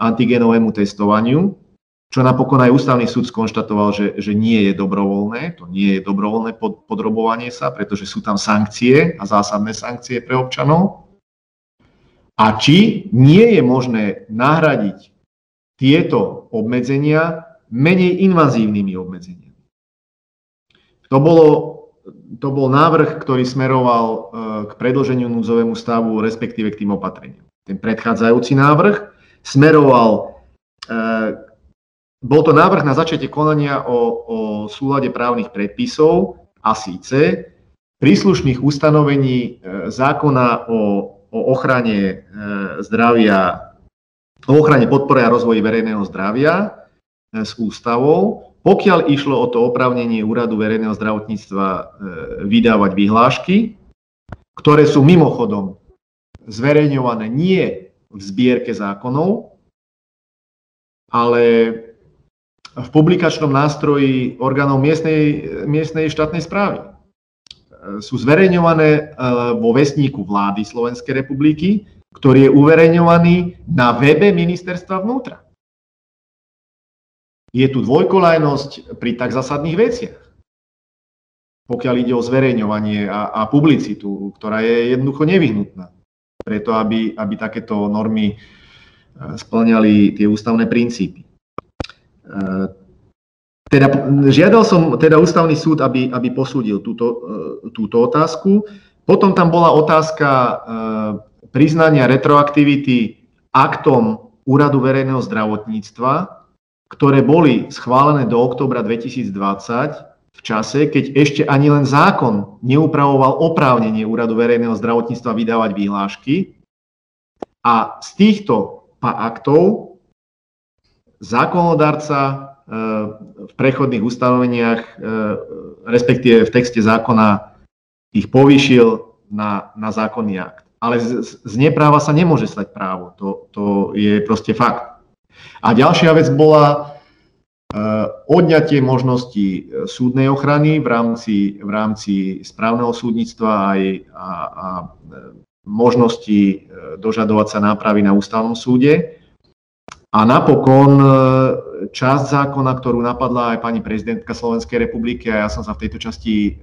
antigenovému testovaniu, čo napokon aj ústavný súd skonštatoval, že, že nie je dobrovoľné, to nie je dobrovoľné pod, podrobovanie sa, pretože sú tam sankcie a zásadné sankcie pre občanov. A či nie je možné nahradiť tieto obmedzenia menej invazívnymi obmedzeniami. To, bolo, to bol návrh, ktorý smeroval e, k predlženiu núdzovému stavu, respektíve k tým opatreniam. Ten predchádzajúci návrh smeroval, e, bol to návrh na začiatie konania o, o súlade právnych predpisov a síce príslušných ustanovení e, zákona o, o ochrane zdravia, o ochrane podpore a rozvoji verejného zdravia s ústavou pokiaľ išlo o to oprávnenie Úradu verejného zdravotníctva e, vydávať vyhlášky, ktoré sú mimochodom zverejňované nie v zbierke zákonov, ale v publikačnom nástroji orgánov miestnej, miestnej štátnej správy. Sú zverejňované e, vo vesníku vlády Slovenskej republiky, ktorý je uverejňovaný na webe ministerstva vnútra je tu dvojkolajnosť pri tak zásadných veciach. Pokiaľ ide o zverejňovanie a, a publicitu, ktorá je jednoducho nevyhnutná. Preto, aby, aby takéto normy e, splňali tie ústavné princípy. E, teda, žiadal som teda ústavný súd, aby, aby posúdil túto, e, túto otázku. Potom tam bola otázka priznania retroaktivity aktom Úradu verejného zdravotníctva, ktoré boli schválené do oktobra 2020 v čase, keď ešte ani len zákon neupravoval oprávnenie Úradu verejného zdravotníctva vydávať vyhlášky. A z týchto aktov zákonodárca e, v prechodných ustanoveniach, e, respektíve v texte zákona, ich povýšil na, na zákonný akt. Ale z, z nepráva sa nemôže stať právo. To, to je proste fakt. A ďalšia vec bola e, odňatie možnosti súdnej ochrany v rámci, v rámci správneho súdnictva aj a, a možnosti dožadovať sa nápravy na ústavnom súde. A napokon časť zákona, ktorú napadla aj pani prezidentka Slovenskej republiky, a ja som sa v tejto časti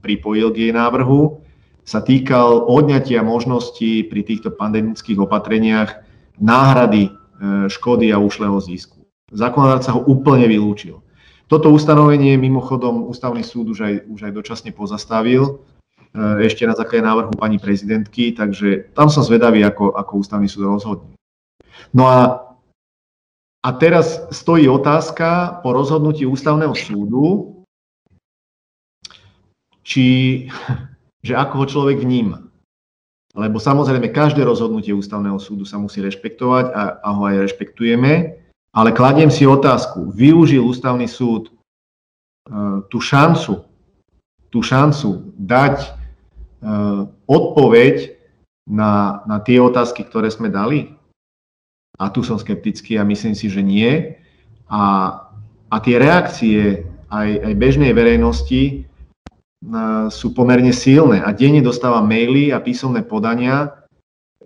pripojil k jej návrhu, sa týkal odňatia možnosti pri týchto pandemických opatreniach náhrady E, škody a ušlého zisku. Zákonodárca ho úplne vylúčil. Toto ustanovenie mimochodom ústavný súd už aj, už aj dočasne pozastavil, e, ešte na základe návrhu pani prezidentky, takže tam som zvedavý, ako, ako ústavný súd rozhodne. No a, a teraz stojí otázka po rozhodnutí ústavného súdu, či, že ako ho človek vníma. Lebo samozrejme každé rozhodnutie ústavného súdu sa musí rešpektovať a, a ho aj rešpektujeme, ale kladiem si otázku, využil ústavný súd uh, tú šancu, tú šancu dať uh, odpoveď na, na tie otázky, ktoré sme dali? A tu som skeptický a myslím si, že nie. A, a tie reakcie aj, aj bežnej verejnosti sú pomerne silné a denne dostávam maily a písomné podania,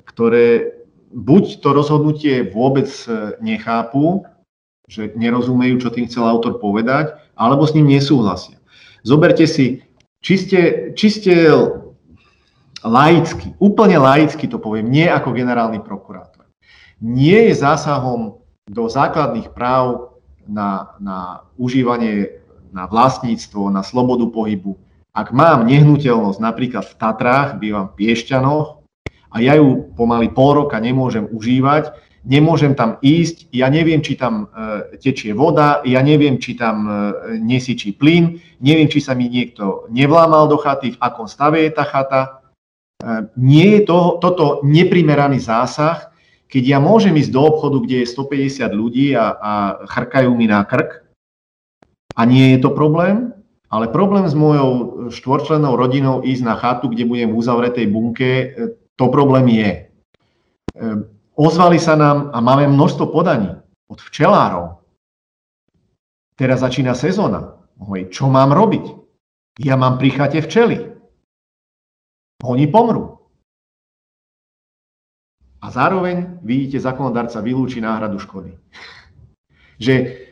ktoré buď to rozhodnutie vôbec e, nechápu, že nerozumejú, čo tým chcel autor povedať, alebo s ním nesúhlasia. Zoberte si, či ste, či laicky, úplne laicky to poviem, nie ako generálny prokurátor. Nie je zásahom do základných práv na, na užívanie, na vlastníctvo, na slobodu pohybu, ak mám nehnuteľnosť napríklad v Tatrách, bývam v Piešťanoch a ja ju pomaly pol roka nemôžem užívať, nemôžem tam ísť, ja neviem, či tam e, tečie voda, ja neviem, či tam e, nesičí plyn, neviem, či sa mi niekto nevlámal do chaty, v akom stave je tá chata. E, nie je to, toto neprimeraný zásah, keď ja môžem ísť do obchodu, kde je 150 ľudí a, a chrkajú mi na krk a nie je to problém, ale problém s mojou štvorčlennou rodinou ísť na chatu, kde budem v uzavretej bunke, e, to problém je. E, ozvali sa nám a máme množstvo podaní od včelárov. Teraz začína sezóna. Čo mám robiť? Ja mám pri chate včely. Oni pomrú. A zároveň, vidíte, zákonodarca vylúči náhradu škody. Že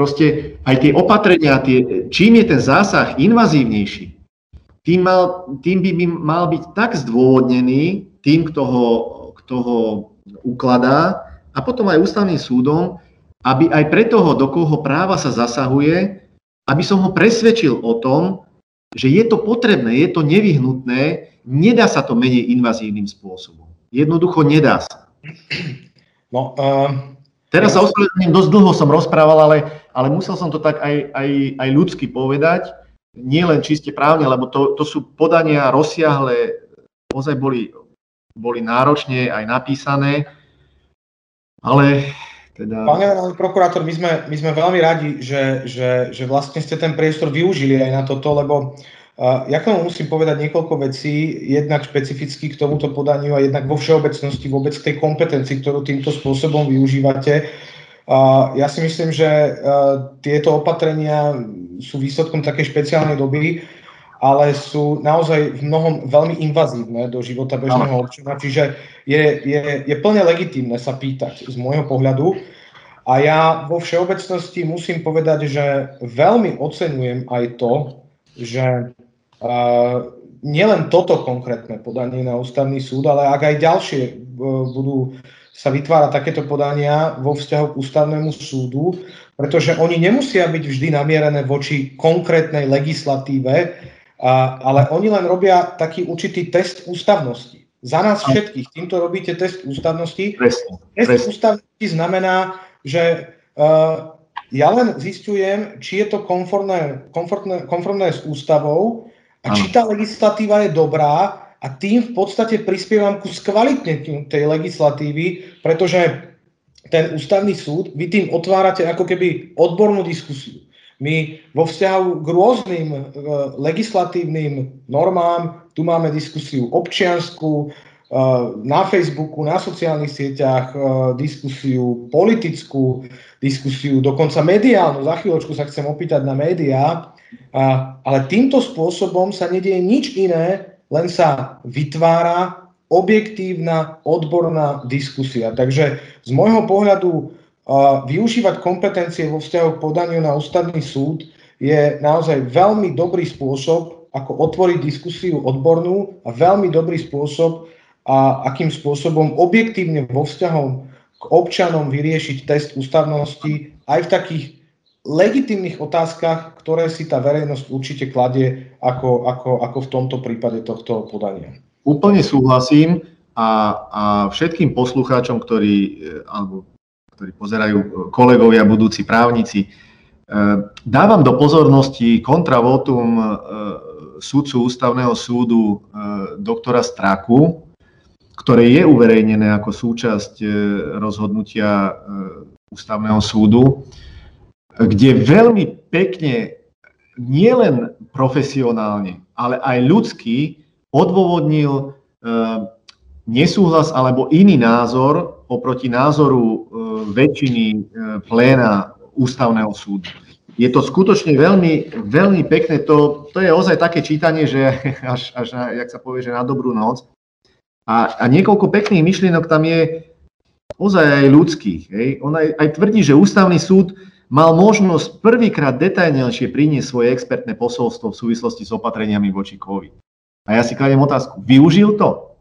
Proste aj tie opatrenia, tie, čím je ten zásah invazívnejší, tým, mal, tým by, by mal byť tak zdôvodnený tým, kto ho, kto ho ukladá a potom aj ústavným súdom, aby aj pre toho, do koho práva sa zasahuje, aby som ho presvedčil o tom, že je to potrebné, je to nevyhnutné, nedá sa to menej invazívnym spôsobom. Jednoducho nedá sa. No, uh, Teraz sa ospravedlňujem, dosť dlho som rozprával, ale, ale musel som to tak aj, aj, aj ľudsky povedať, nie len čiste právne, lebo to, to sú podania rozsiahle, ozaj boli, boli náročne aj napísané, ale teda... Pán generálny prokurátor, my sme, my sme veľmi radi, že, že, že vlastne ste ten priestor využili aj na toto, lebo uh, ja k tomu musím povedať niekoľko vecí, jednak špecificky k tomuto podaniu a jednak vo všeobecnosti vôbec k tej kompetencii, ktorú týmto spôsobom využívate. Ja si myslím, že uh, tieto opatrenia sú výsledkom takej špeciálnej doby, ale sú naozaj v mnohom veľmi invazívne do života bežného občana, čiže je, je, je plne legitímne sa pýtať z môjho pohľadu. A ja vo všeobecnosti musím povedať, že veľmi oceňujem aj to, že nielen toto konkrétne podanie na ústavný súd, ale ak aj ďalšie uh, budú sa vytvárať takéto podania vo vzťahu k ústavnému súdu, pretože oni nemusia byť vždy namierené voči konkrétnej legislatíve, ale oni len robia taký určitý test ústavnosti. Za nás všetkých týmto robíte test ústavnosti. Presne, test presne. ústavnosti znamená, že uh, ja len zistujem, či je to konformné, konformné, konformné s ústavou a či tá legislatíva je dobrá a tým v podstate prispievam ku skvalitneniu tej legislatívy, pretože ten ústavný súd, vy tým otvárate ako keby odbornú diskusiu. My vo vzťahu k rôznym e, legislatívnym normám, tu máme diskusiu občiansku, e, na Facebooku, na sociálnych sieťach, e, diskusiu politickú, diskusiu dokonca mediálnu. Za chvíľočku sa chcem opýtať na médiá. Ale týmto spôsobom sa nedieje nič iné, len sa vytvára objektívna, odborná diskusia. Takže z môjho pohľadu využívať kompetencie vo vzťahu k podaniu na ústavný súd je naozaj veľmi dobrý spôsob, ako otvoriť diskusiu odbornú a veľmi dobrý spôsob, a akým spôsobom objektívne vo vzťahom k občanom vyriešiť test ústavnosti aj v takých legitimných otázkach, ktoré si tá verejnosť určite kladie ako, ako, ako v tomto prípade tohto podania. Úplne súhlasím a, a všetkým poslucháčom, ktorí, e, alebo ktorí pozerajú e, kolegovia, budúci právnici. E, dávam do pozornosti kontravotum súdcu ústavného súdu doktora Straku, ktoré je uverejnené ako súčasť rozhodnutia ústavného súdu, kde veľmi pekne, nielen profesionálne, ale aj ľudsky odôvodnil nesúhlas alebo iný názor oproti názoru väčšiny e, pléna ústavného súdu. Je to skutočne veľmi, veľmi pekné, to, to je ozaj také čítanie, že až, až na, jak sa povie, že na dobrú noc. A, a niekoľko pekných myšlienok tam je ozaj aj ľudských. Hej. On aj, aj tvrdí, že ústavný súd mal možnosť prvýkrát detailnejšie priniesť svoje expertné posolstvo v súvislosti s opatreniami voči COVID. A ja si kladiem otázku, využil to?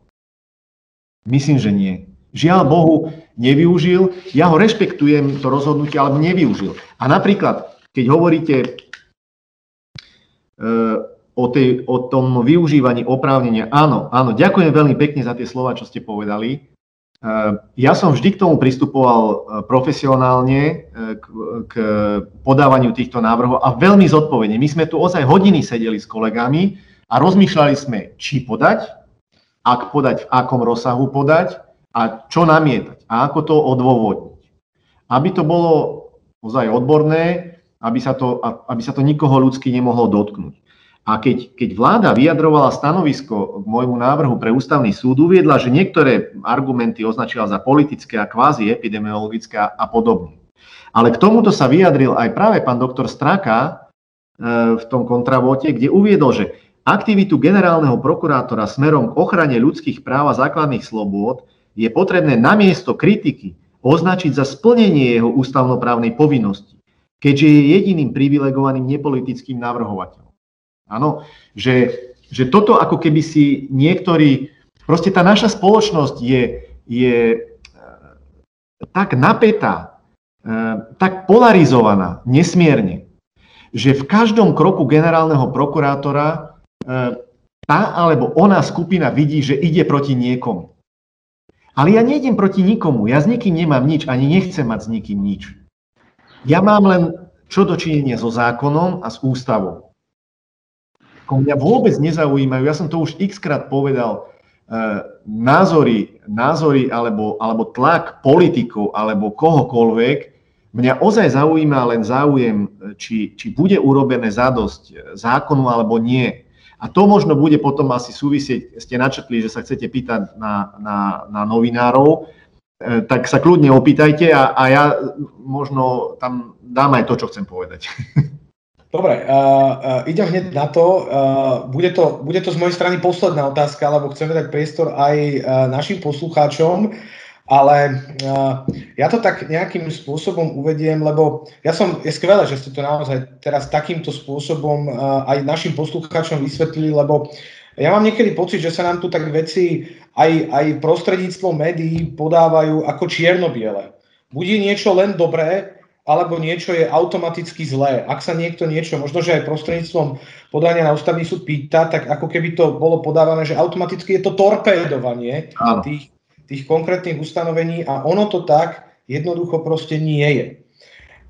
Myslím, že nie. Žiaľ Bohu, nevyužil. Ja ho rešpektujem, to rozhodnutie, ale nevyužil. A napríklad, keď hovoríte e, o, tej, o tom využívaní oprávnenia, áno, áno, ďakujem veľmi pekne za tie slova, čo ste povedali. E, ja som vždy k tomu pristupoval e, profesionálne k, k podávaniu týchto návrhov a veľmi zodpovedne. My sme tu ozaj hodiny sedeli s kolegami a rozmýšľali sme, či podať, ak podať, v akom rozsahu podať, a čo namietať a ako to odôvodniť. Aby to bolo ozaj odborné, aby sa to, aby sa to nikoho ľudsky nemohlo dotknúť. A keď, keď vláda vyjadrovala stanovisko k môjmu návrhu pre ústavný súd, uviedla, že niektoré argumenty označila za politické a kvázi epidemiologické a podobne. Ale k tomuto sa vyjadril aj práve pán doktor Straka e, v tom kontravote, kde uviedol, že aktivitu generálneho prokurátora smerom k ochrane ľudských práv a základných slobôd je potrebné namiesto kritiky označiť za splnenie jeho ústavnoprávnej povinnosti, keďže je jediným privilegovaným nepolitickým navrhovateľom. Áno, že, že toto ako keby si niektorí, proste tá naša spoločnosť je, je e, tak napätá, e, tak polarizovaná nesmierne, že v každom kroku generálneho prokurátora tá alebo ona skupina vidí, že ide proti niekomu. Ale ja nejdem proti nikomu, ja s nikým nemám nič, ani nechcem mať s nikým nič. Ja mám len čo dočinenie so zákonom a s ústavou. Mňa vôbec nezaujímajú, ja som to už x krát povedal, e, názory, názory alebo, alebo tlak politikov alebo kohokoľvek, mňa ozaj zaujíma len záujem, či, či bude urobené zadosť zákonu alebo nie. A to možno bude potom asi súvisieť, ste načetli, že sa chcete pýtať na, na, na novinárov, e, tak sa kľudne opýtajte a, a ja možno tam dám aj to, čo chcem povedať. Dobre, uh, uh, idem hneď na to. Uh, bude to. Bude to z mojej strany posledná otázka, lebo chceme dať priestor aj uh, našim poslucháčom. Ale uh, ja to tak nejakým spôsobom uvediem, lebo ja som, je skvelé, že ste to naozaj teraz takýmto spôsobom uh, aj našim poslucháčom vysvetlili, lebo ja mám niekedy pocit, že sa nám tu tak veci aj, aj prostredníctvom médií podávajú ako čierno-biele. Bude niečo len dobré, alebo niečo je automaticky zlé. Ak sa niekto niečo, možno že aj prostredníctvom podania na ústavný súd pýta, tak ako keby to bolo podávané, že automaticky je to torpédovanie tých, tých konkrétnych ustanovení a ono to tak jednoducho proste nie je.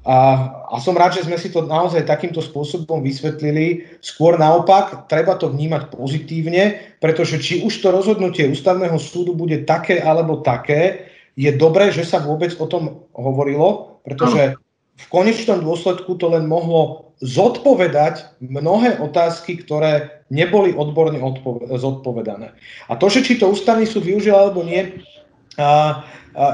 A, a som rád, že sme si to naozaj takýmto spôsobom vysvetlili. Skôr naopak, treba to vnímať pozitívne, pretože či už to rozhodnutie ústavného súdu bude také alebo také, je dobré, že sa vôbec o tom hovorilo, pretože v konečnom dôsledku to len mohlo zodpovedať mnohé otázky, ktoré neboli odborne zodpovedané. A to, že či to ústavný súd využil alebo nie,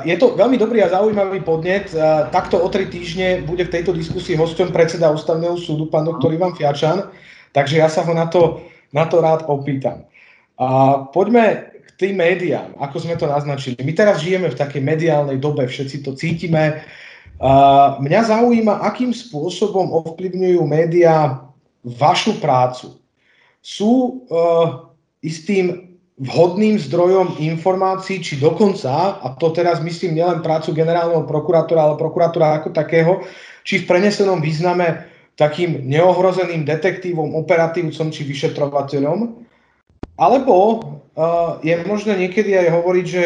je to veľmi dobrý a zaujímavý podnet. Takto o tri týždne bude v tejto diskusii hosťom predseda ústavného súdu, pán doktor Ivan Fiačan, takže ja sa ho na to, na to rád opýtam. A poďme k tým médiám, ako sme to naznačili. My teraz žijeme v takej mediálnej dobe, všetci to cítime. Mňa zaujíma, akým spôsobom ovplyvňujú médiá vašu prácu. Sú uh, istým vhodným zdrojom informácií, či dokonca, a to teraz myslím nielen prácu generálneho prokurátora, ale prokurátora ako takého, či v prenesenom význame takým neohrozeným detektívom, operatívcom či vyšetrovateľom, alebo uh, je možné niekedy aj hovoriť, že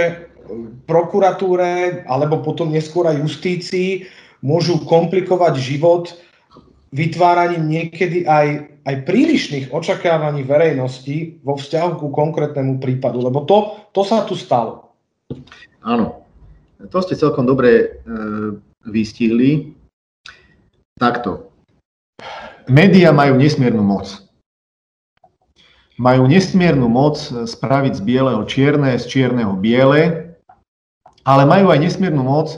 prokuratúre alebo potom neskôr aj justícii môžu komplikovať život vytváraním niekedy aj, aj prílišných očakávaní verejnosti vo vzťahu ku konkrétnemu prípadu, lebo to, to sa tu stalo. Áno, to ste celkom dobre e, vystihli. Takto. Média majú nesmiernu moc. Majú nesmiernu moc spraviť z bieleho čierne, z čierneho biele, ale majú aj nesmiernu moc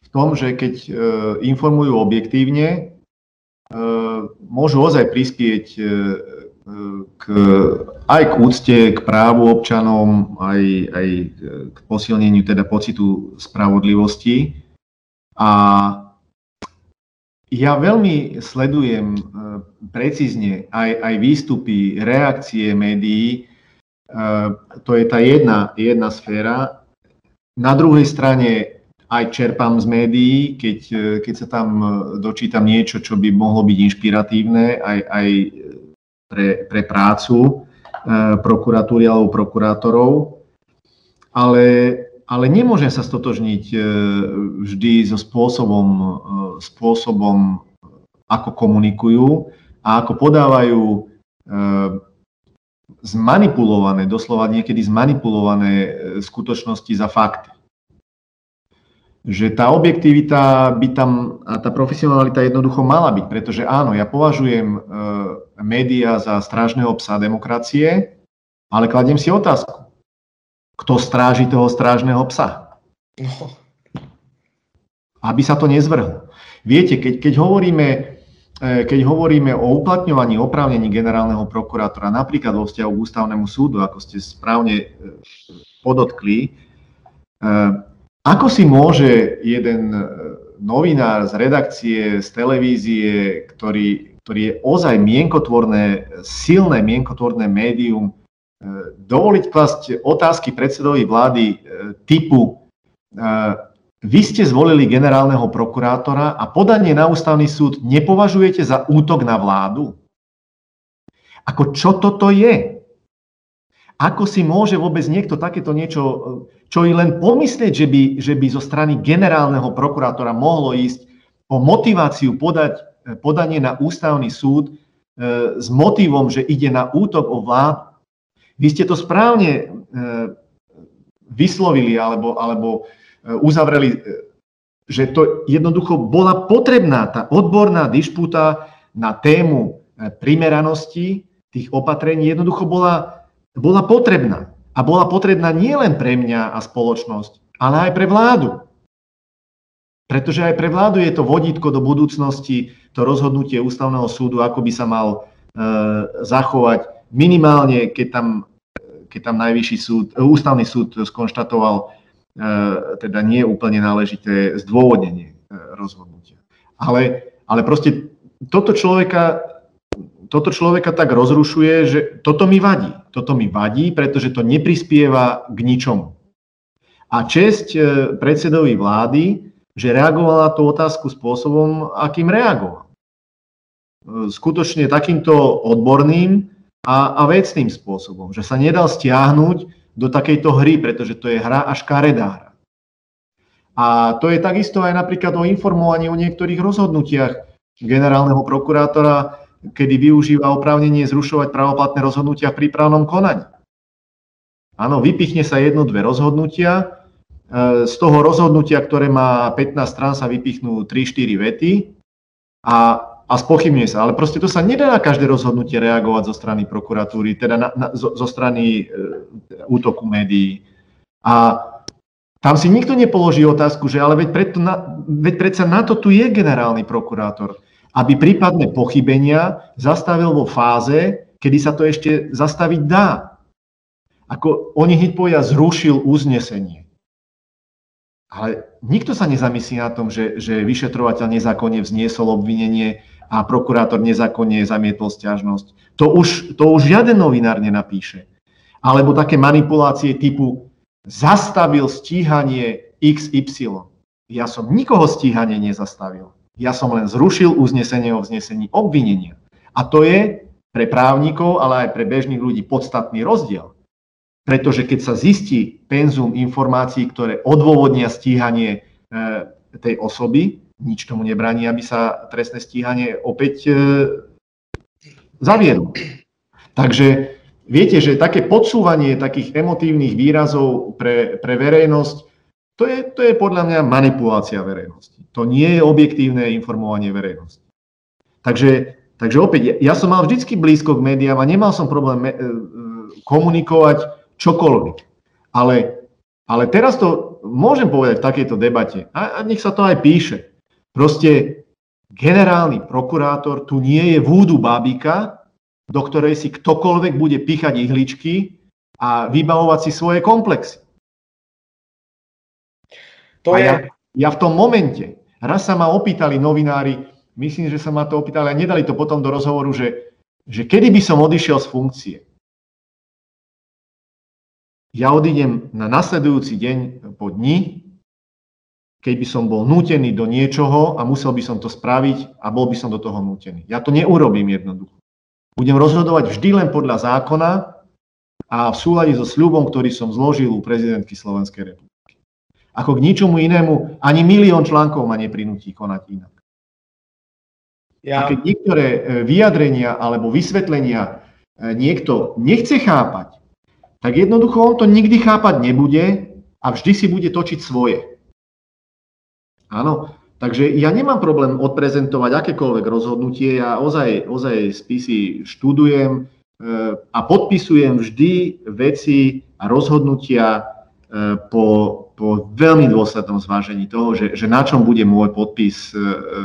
v tom, že keď e, informujú objektívne, E, môžu ozaj prispieť e, k, aj k úcte, k právu občanom, aj, aj k posilneniu teda pocitu spravodlivosti. A ja veľmi sledujem precízne aj, aj výstupy, reakcie médií. To je tá jedna, jedna sféra. Na druhej strane aj čerpám z médií, keď, e, keď sa tam e, dočítam niečo, čo by mohlo byť inšpiratívne aj, aj pre, pre prácu e, prokuratúry alebo prokurátorov. Ale, ale nemôžem sa stotožniť vždy so spôsobom, spôsobom, ako komunikujú a ako podávajú zmanipulované, doslova niekedy zmanipulované skutočnosti za fakty že tá objektivita by tam, a tá profesionalita jednoducho mala byť, pretože áno, ja považujem e, médiá za strážneho psa demokracie, ale kladiem si otázku, kto stráži toho strážneho psa? No. Aby sa to nezvrhlo. Viete, keď, keď, hovoríme, e, keď hovoríme o uplatňovaní oprávnení generálneho prokurátora, napríklad vo vzťahu k ústavnému súdu, ako ste správne e, podotkli, ako si môže jeden e, novinár z redakcie, z televízie, ktorý, ktorý je ozaj mienkotvorné, silné mienkotvorné médium, e, dovoliť klasť otázky predsedovi vlády e, typu vy ste zvolili generálneho prokurátora a podanie na ústavný súd nepovažujete za útok na vládu? Ako čo toto je? Ako si môže vôbec niekto takéto niečo, čo i len pomyslieť, že by, že by zo strany generálneho prokurátora mohlo ísť o motiváciu podať podanie na ústavný súd e, s motivom, že ide na útok o vlád. Vy ste to správne e, vyslovili alebo, alebo uzavreli, že to jednoducho bola potrebná tá odborná disputa na tému primeranosti tých opatrení jednoducho bola bola potrebná. A bola potrebná nielen pre mňa a spoločnosť, ale aj pre vládu. Pretože aj pre vládu je to vodítko do budúcnosti, to rozhodnutie ústavného súdu, ako by sa mal e, zachovať minimálne, keď tam, keď tam najvyšší súd, ústavný súd skonštatoval teda nie úplne náležité zdôvodnenie e, rozhodnutia. Ale, ale proste toto človeka toto človeka tak rozrušuje, že toto mi vadí. Toto mi vadí, pretože to neprispieva k ničomu. A česť e, predsedovi vlády, že reagoval na tú otázku spôsobom, akým reagoval. Skutočne takýmto odborným a, a vecným spôsobom, že sa nedal stiahnuť do takejto hry, pretože to je hra až karedára. A to je takisto aj napríklad o informovaní o niektorých rozhodnutiach generálneho prokurátora, kedy využíva oprávnenie zrušovať pravoplatné rozhodnutia v prípravnom konaní. Áno, vypichne sa jedno, dve rozhodnutia. E, z toho rozhodnutia, ktoré má 15 strán, sa vypichnú 3-4 vety a, a spochybňuje sa. Ale proste to sa nedá na každé rozhodnutie reagovať zo strany prokuratúry, teda na, na, zo, zo strany e, útoku médií. A tam si nikto nepoloží otázku, že ale veď, preto na, veď predsa na to tu je generálny prokurátor aby prípadné pochybenia zastavil vo fáze, kedy sa to ešte zastaviť dá. Ako oni hneď povedia, zrušil uznesenie. Ale nikto sa nezamyslí na tom, že, že vyšetrovateľ nezákonne vzniesol obvinenie a prokurátor nezákonne zamietol stiažnosť. To už, to už žiaden novinár nenapíše. Alebo také manipulácie typu zastavil stíhanie XY. Ja som nikoho stíhanie nezastavil. Ja som len zrušil uznesenie o vznesení obvinenia. A to je pre právnikov, ale aj pre bežných ľudí podstatný rozdiel. Pretože keď sa zistí penzum informácií, ktoré odôvodnia stíhanie e, tej osoby, nič tomu nebraní, aby sa trestné stíhanie opäť e, zaviedlo. Takže viete, že také podsúvanie takých emotívnych výrazov pre, pre verejnosť, to je, to je podľa mňa manipulácia verejnosti. To nie je objektívne informovanie verejnosti. Takže, takže opäť, ja som mal vždycky blízko k médiám a nemal som problém e, e, komunikovať čokoľvek. Ale, ale teraz to môžem povedať v takejto debate a, a nech sa to aj píše. Proste generálny prokurátor tu nie je vúdu bábika, do ktorej si ktokoľvek bude píchať ihličky a vybavovať si svoje komplexy. To a je... ja, ja v tom momente, Raz sa ma opýtali novinári, myslím, že sa ma to opýtali a nedali to potom do rozhovoru, že, že kedy by som odišiel z funkcie. Ja odídem na nasledujúci deň po dni, keď by som bol nútený do niečoho a musel by som to spraviť a bol by som do toho nútený. Ja to neurobím jednoducho. Budem rozhodovať vždy len podľa zákona a v súlade so sľubom, ktorý som zložil u prezidentky Slovenskej republiky. Ako k ničomu inému, ani milión článkov ma neprinúti konať inak. Ja... A keď niektoré e, vyjadrenia alebo vysvetlenia e, niekto nechce chápať, tak jednoducho on to nikdy chápať nebude a vždy si bude točiť svoje. Áno, takže ja nemám problém odprezentovať akékoľvek rozhodnutie, ja ozaj, ozaj spisy študujem e, a podpisujem vždy veci a rozhodnutia po, po veľmi dôslednom zvážení toho, že, že na čom bude môj podpis e, e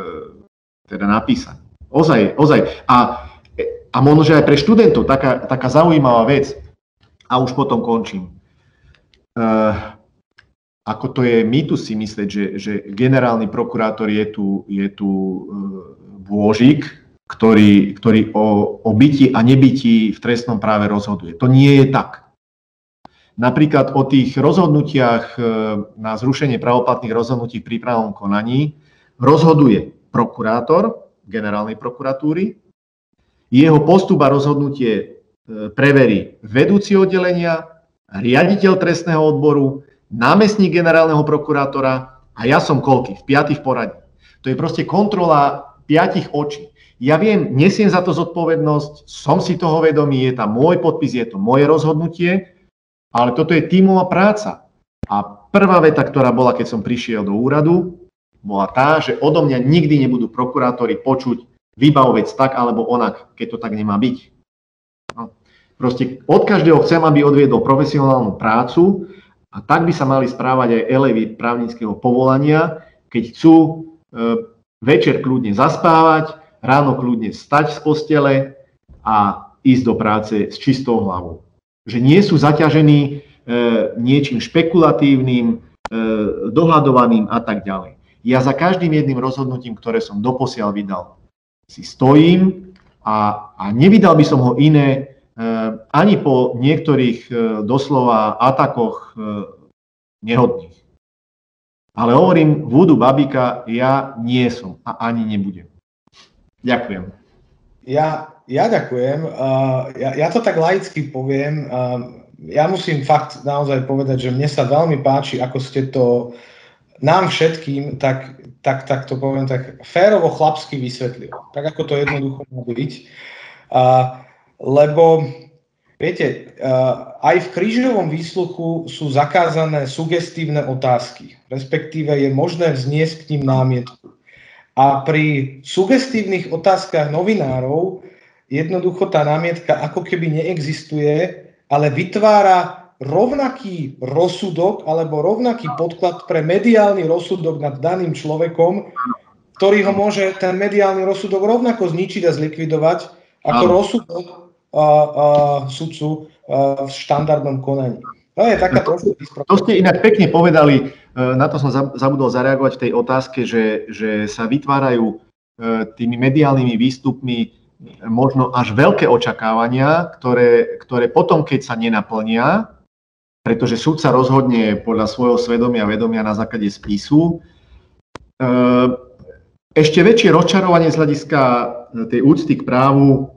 teda napísaný. Ozaj, ozaj. A, a možno, že aj pre študentov taká, taká zaujímavá vec, a už potom končím. Ako to je mýtu si myslieť, že, že generálny prokurátor je tu, je tu e, bôžik, ktorý, ktorý o, o byti a nebyti v trestnom práve rozhoduje. To nie je tak. napríklad o tých rozhodnutiach na zrušenie pravoplatných rozhodnutí v prípravnom konaní rozhoduje prokurátor generálnej prokuratúry, jeho postup a rozhodnutie preverí vedúci oddelenia, riaditeľ trestného odboru, námestník generálneho prokurátora a ja som koľky, v piatých poradí. To je proste kontrola piatich očí. Ja viem, nesiem za to zodpovednosť, som si toho vedomý, je tam môj podpis, je to moje rozhodnutie, ale toto je tímová práca. A prvá veta, ktorá bola, keď som prišiel do úradu, bola tá, že odo mňa nikdy nebudú prokurátori počuť vybav vec tak alebo onak, keď to tak nemá byť. No. Proste od každého chcem, aby odviedol profesionálnu prácu a tak by sa mali správať aj elevy právnického povolania, keď chcú e, večer kľudne zaspávať, ráno kľudne stať z postele a ísť do práce s čistou hlavou. Že nie sú zaťažení e, niečím špekulatívnym, e, dohľadovaným a tak ďalej. Ja za každým jedným rozhodnutím, ktoré som doposiaľ vydal, si stojím a, a nevydal by som ho iné ani po niektorých eh, doslova atakoch eh, nehodných. Ale hovorím, vúdu babika ja nie som a ani nebudem. Ďakujem. Ja, ja ďakujem. Ja, ja to tak laicky poviem. Ja musím fakt naozaj povedať, že mne sa veľmi páči, ako ste to nám všetkým, tak, tak, tak to poviem, tak férovo chlapsky vysvetlil. Tak ako to jednoducho má byť lebo viete, eh, aj v krížovom výsluchu sú zakázané sugestívne otázky, respektíve je možné vzniesť k ním námietku. A pri sugestívnych otázkach novinárov jednoducho tá námietka ako keby neexistuje, ale vytvára rovnaký rozsudok alebo rovnaký podklad pre mediálny rozsudok nad daným človekom, ktorý ho môže ten mediálny rozsudok rovnako zničiť a zlikvidovať, ako rozsudok sudcu v štandardnom konaní. To je taká trošku To ste inak pekne povedali, e, na to som zabudol zareagovať v tej otázke, že, že sa vytvárajú e, tými mediálnymi výstupmi možno až veľké očakávania, ktoré, ktoré potom, keď sa nenaplnia, pretože súd sa rozhodne podľa svojho svedomia a vedomia na základe spisu, e, ešte väčšie rozčarovanie z hľadiska tej úcty k právu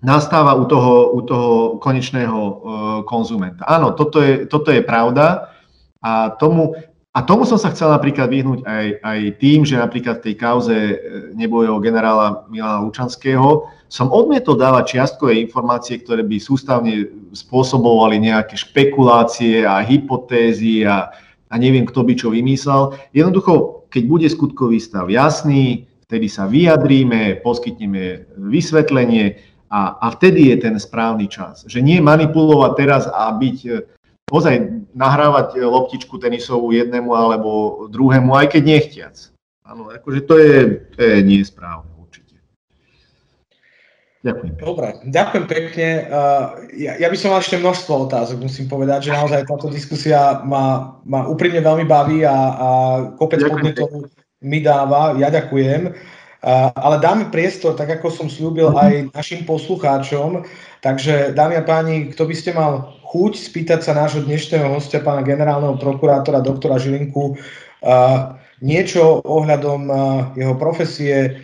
nastáva u toho, u toho konečného uh, konzumenta. Áno, toto je, toto je pravda a tomu, a tomu som sa chcel napríklad vyhnúť aj, aj tým, že napríklad v tej kauze e, nebojého generála Milana Lučanského som odmietol dávať čiastkové informácie, ktoré by sústavne spôsobovali nejaké špekulácie a hypotézy a, a neviem, kto by čo vymyslel. Jednoducho, keď bude skutkový stav jasný, vtedy sa vyjadríme, poskytneme vysvetlenie, a, a vtedy je ten správny čas. Že nie manipulovať teraz a byť, e, ozaj nahrávať loptičku tenisovú jednému alebo druhému, aj keď nechtiac. Áno, akože to je, to je nie správne určite. Ďakujem. Dobre, ďakujem pekne. Ja, ja by som mal ešte množstvo otázok, musím povedať, že naozaj táto diskusia ma, ma úprimne veľmi baví a, a kopec podnetov mi dáva. Ja ďakujem. Ale dáme priestor, tak ako som slúbil aj našim poslucháčom. Takže, dámy a páni, kto by ste mal chuť spýtať sa nášho dnešného hostia, pána generálneho prokurátora, doktora Žilinku, niečo ohľadom jeho profesie,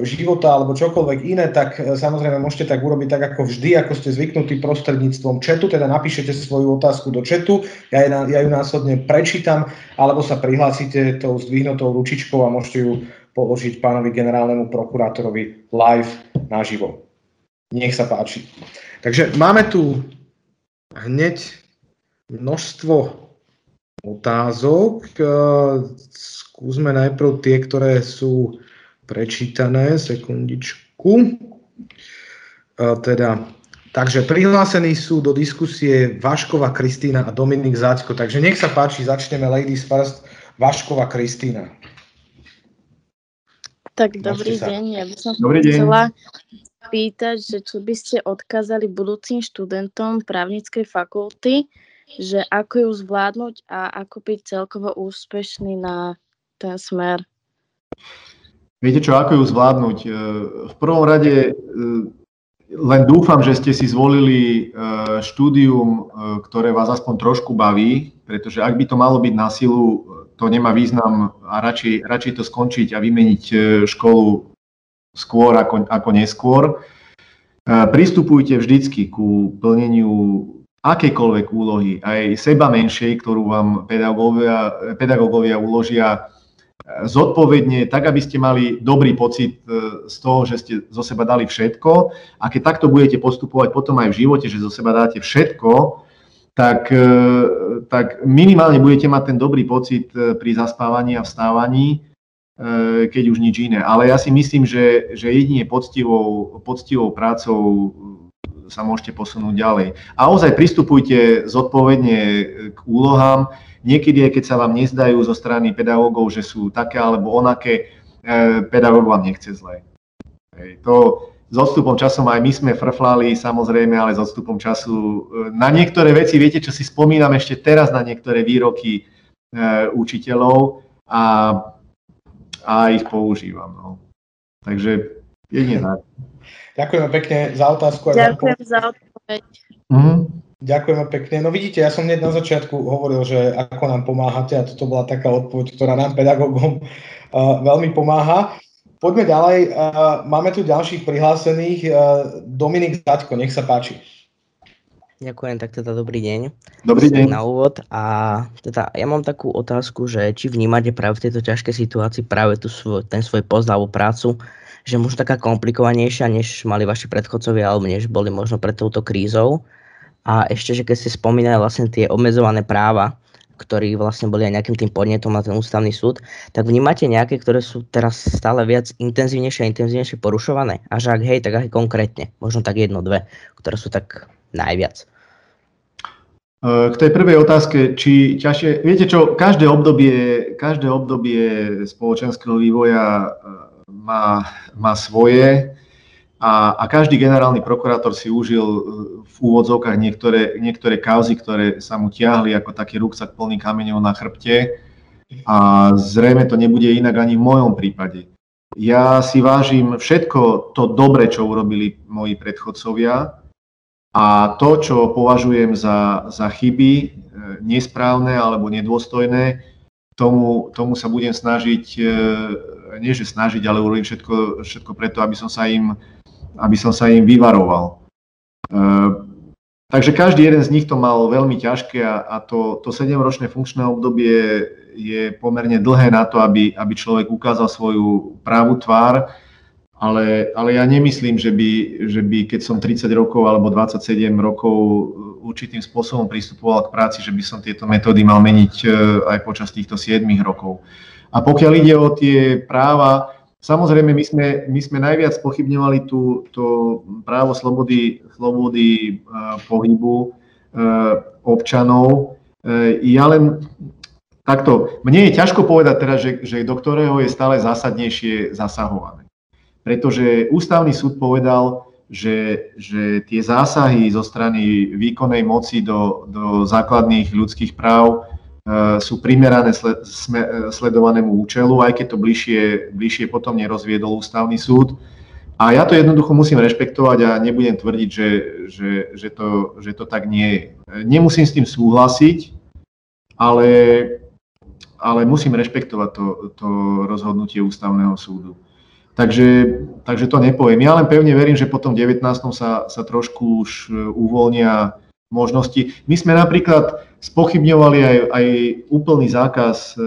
života alebo čokoľvek iné, tak e, samozrejme môžete tak urobiť tak ako vždy, ako ste zvyknutí prostredníctvom četu, teda napíšete svoju otázku do četu, ja, ja ju následne prečítam, alebo sa prihlásite tou zdvihnutou ručičkou a môžete ju položiť pánovi generálnemu prokurátorovi live naživo. Nech sa páči. Takže máme tu hneď množstvo otázok. Skúsme najprv tie, ktoré sú prečítané. Sekundičku. Teda, takže prihlásení sú do diskusie Vaškova Kristýna a Dominik Zácko. Takže nech sa páči, začneme Ladies First. Vaškova Kristýna. Tak dobrý sa. deň, ja by som dobrý chcela deň. pýtať, že čo by ste odkázali budúcim študentom právnickej fakulty, že ako ju zvládnuť a ako byť celkovo úspešný na ten smer. Viete čo, ako ju zvládnuť? E, v prvom rade e, len dúfam, že ste si zvolili štúdium, ktoré vás aspoň trošku baví, pretože ak by to malo byť na silu, to nemá význam a radšej, radšej to skončiť a vymeniť školu skôr ako, ako neskôr. Pristupujte vždycky ku plneniu akejkoľvek úlohy, aj seba menšej, ktorú vám pedagógovia, pedagógovia uložia zodpovedne, tak aby ste mali dobrý pocit e, z toho, že ste zo seba dali všetko. A keď takto budete postupovať potom aj v živote, že zo seba dáte všetko, tak, e, tak minimálne budete mať ten dobrý pocit e, pri zaspávaní a vstávaní, keď už nič iné. Ale ja si myslím, že, že jedine poctivou, poctivou prácou sa môžete posunúť ďalej. A ozaj pristupujte zodpovedne k úlohám, Niekedy, keď sa vám nezdajú zo strany pedagógov, že sú také alebo onaké, e, pedagóg vám nechce zle. To s odstupom časom aj my sme frflali, samozrejme, ale s odstupom času e, na niektoré veci, viete, čo si spomínam ešte teraz na niektoré výroky e, učiteľov a, a ich používam. No. Takže jedine tak. Ďakujeme pekne za otázku. Ďakujem za odpoveď. Mm-hmm. Ďakujeme pekne. No vidíte, ja som hneď na začiatku hovoril, že ako nám pomáhate a toto bola taká odpoveď, ktorá nám pedagógom uh, veľmi pomáha. Poďme ďalej. Uh, máme tu ďalších prihlásených. Uh, Dominik Zaďko, nech sa páči. Ďakujem, tak teda dobrý deň. Dobrý deň. Na úvod a teda ja mám takú otázku, že či vnímate práve v tejto ťažkej situácii práve tu svoj, ten svoj post alebo prácu, že možno taká komplikovanejšia, než mali vaši predchodcovia alebo než boli možno pred touto krízou a ešte, že keď ste spomínali vlastne tie obmedzované práva, ktorí vlastne boli aj nejakým tým podnetom na ten ústavný súd, tak vnímate nejaké, ktoré sú teraz stále viac intenzívnejšie a intenzívnejšie porušované? A že ak hej, tak aj konkrétne. Možno tak jedno, dve, ktoré sú tak najviac. K tej prvej otázke, či ťažšie, viete čo, každé obdobie, každé obdobie spoločenského vývoja e, má, má svoje a, a každý generálny prokurátor si užil e, v úvodzovkách niektoré, niektoré kauzy, ktoré sa mu tiahli ako taký ruksak plný kameňov na chrbte. A zrejme to nebude inak ani v mojom prípade. Ja si vážim všetko to dobre, čo urobili moji predchodcovia a to, čo považujem za, za chyby, e, nesprávne alebo nedôstojné, tomu, tomu sa budem snažiť, e, nie že snažiť, ale urobím všetko, všetko preto, aby som sa im aby som sa im vyvaroval. Takže každý jeden z nich to mal veľmi ťažké a, a to, to 7-ročné funkčné obdobie je pomerne dlhé na to, aby, aby človek ukázal svoju právú tvár, ale, ale ja nemyslím, že by, že by, keď som 30 rokov alebo 27 rokov určitým spôsobom pristupoval k práci, že by som tieto metódy mal meniť e, aj počas týchto 7 rokov. A pokiaľ ide o tie práva, Samozrejme, my sme, my sme najviac pochybňovali tú, to právo slobody, slobody uh, pohybu uh, občanov. Uh, ja len takto, mne je ťažko povedať teraz, že, že do ktorého je stále zásadnejšie zasahované. Pretože ústavný súd povedal, že, že tie zásahy zo strany výkonnej moci do, do základných ľudských práv E, sú primerané e, sledovanému účelu, aj keď to bližšie, bližšie potom nerozviedol ústavný súd. A ja to jednoducho musím rešpektovať a nebudem tvrdiť, že, že, že, to, že to tak nie je. Nemusím s tým súhlasiť, ale, ale musím rešpektovať to, to rozhodnutie ústavného súdu. Takže, takže to nepoviem. Ja len pevne verím, že potom 19. sa, sa trošku už uvoľnia možnosti. My sme napríklad spochybňovali aj, aj úplný zákaz e,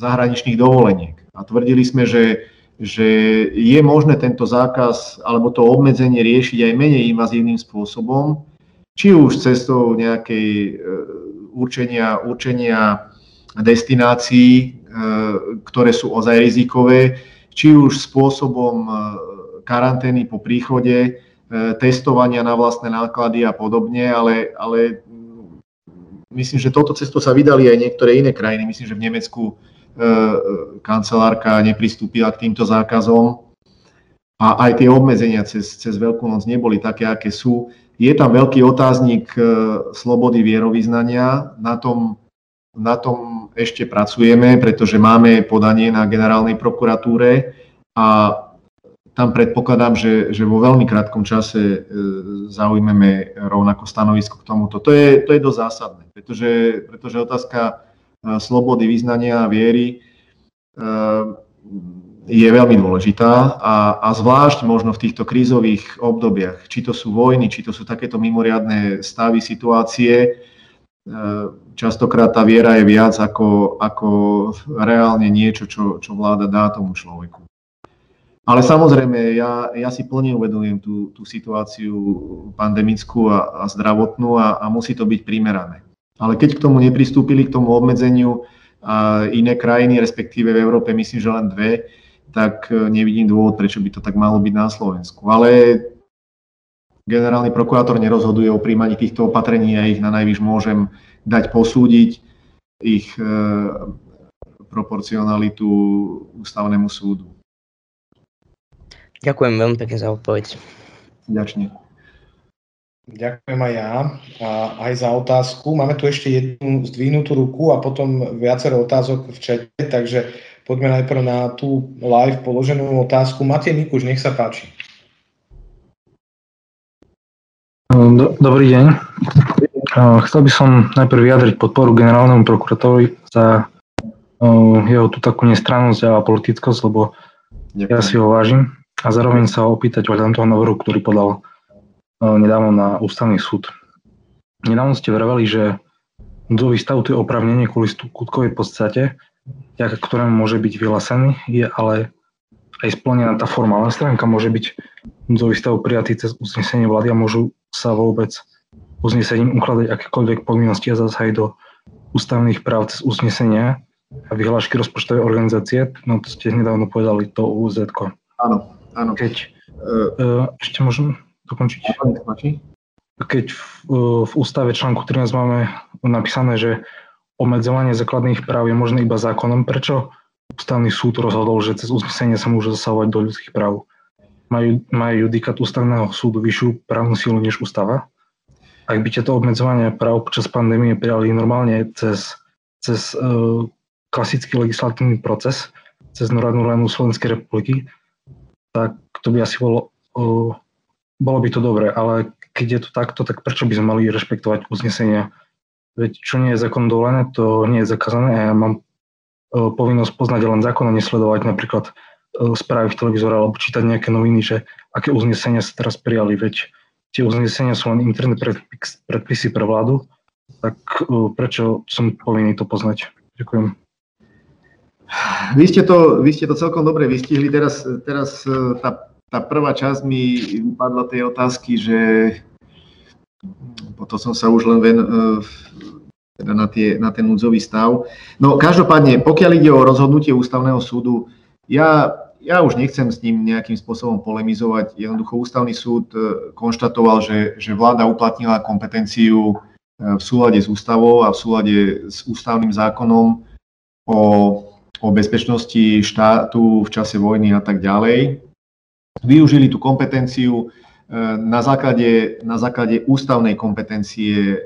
zahraničných dovoleniek a tvrdili sme, že, že je možné tento zákaz alebo to obmedzenie riešiť aj menej invazívnym spôsobom, či už cestou nejakej e, určenia, určenia destinácií, e, ktoré sú ozaj rizikové, či už spôsobom karantény po príchode, testovania na vlastné náklady a podobne, ale, ale myslím, že touto cestou sa vydali aj niektoré iné krajiny. Myslím, že v Nemecku e, kancelárka nepristúpila k týmto zákazom a aj tie obmedzenia cez, cez Veľkú noc neboli také, aké sú. Je tam veľký otáznik e, slobody vierovýznania, na tom, na tom ešte pracujeme, pretože máme podanie na generálnej prokuratúre a tam predpokladám, že, že vo veľmi krátkom čase zaujmeme rovnako stanovisko k tomuto. To je, to je dosť zásadné, pretože, pretože otázka slobody vyznania a viery je veľmi dôležitá a, a zvlášť možno v týchto krízových obdobiach, či to sú vojny, či to sú takéto mimoriadné stavy, situácie, e, častokrát tá viera je viac ako, ako reálne niečo, čo, čo vláda dá tomu človeku. Ale samozrejme, ja, ja si plne uvedomujem tú, tú situáciu pandemickú a, a zdravotnú a, a musí to byť primerané. Ale keď k tomu nepristúpili, k tomu obmedzeniu a iné krajiny, respektíve v Európe myslím, že len dve, tak e, nevidím dôvod, prečo by to tak malo byť na Slovensku. Ale generálny prokurátor nerozhoduje o príjmaní týchto opatrení a ich na najvyš môžem dať posúdiť ich e, proporcionalitu ústavnému súdu. Ďakujem veľmi pekne za odpoveď. Ďačne. Ďakujem aj ja a aj za otázku. Máme tu ešte jednu zdvihnutú ruku a potom viacero otázok v čete, takže Poďme najprv na tú live položenú otázku. Matej Mikuš, nech sa páči. Dobrý deň. Chcel by som najprv vyjadriť podporu generálnemu prokurátorovi za jeho tú takú nestrannosť a politickosť, lebo Ďakujem. ja si ho vážim a zároveň sa opýtať ohľadom toho návrhu, ktorý podal nedávno na ústavný súd. Nedávno ste vraveli, že núdzový stav to je opravnenie kvôli skutkovej podstate ktorému môže byť vyhlásený, je ale aj splnená tá formálna stránka, môže byť núdzový stav prijatý cez uznesenie vlády a môžu sa vôbec uznesením ukladať akékoľvek povinnosti a zasahy do ústavných práv cez uznesenia a vyhlášky rozpočtovej organizácie, no to ste nedávno povedali, to UZ. Áno, áno. Keď, uh, ešte môžem dokončiť? Keď v, v ústave článku 13 máme napísané, že obmedzovanie základných práv je možné iba zákonom. Prečo ústavný súd rozhodol, že cez uznesenie sa môže zasahovať do ľudských práv? Majú, majú judikát ústavného súdu vyššiu právnu silu než ústava? Ak by tieto obmedzovanie práv počas pandémie prijali normálne cez, cez uh, klasický legislatívny proces, cez Národnú radu Slovenskej republiky, tak to by asi bolo, uh, bolo by to dobré, ale keď je to takto, tak prečo by sme mali rešpektovať uznesenia Veď čo nie je zákon dovolené, to nie je zakázané a ja mám e, povinnosť poznať len zákon a nesledovať napríklad e, správy v televízore alebo čítať nejaké noviny, že aké uznesenia sa teraz prijali, veď tie uznesenia sú len interné predpisy pre vládu, tak prečo som povinný to poznať? Ďakujem. Vy ste to, vy ste to celkom dobre vystihli. Teraz, teraz tá, tá prvá časť mi padla tej otázky, že potom som sa už len ven, e, teda na, tie, na ten núdzový stav. No každopádne, pokiaľ ide o rozhodnutie ústavného súdu, ja, ja už nechcem s ním nejakým spôsobom polemizovať. Jednoducho ústavný súd e, konštatoval, že, že vláda uplatnila kompetenciu e, v súlade s ústavou a v súlade s ústavným zákonom o, o bezpečnosti štátu v čase vojny a tak ďalej. Využili tú kompetenciu, na základe, na základe ústavnej kompetencie e,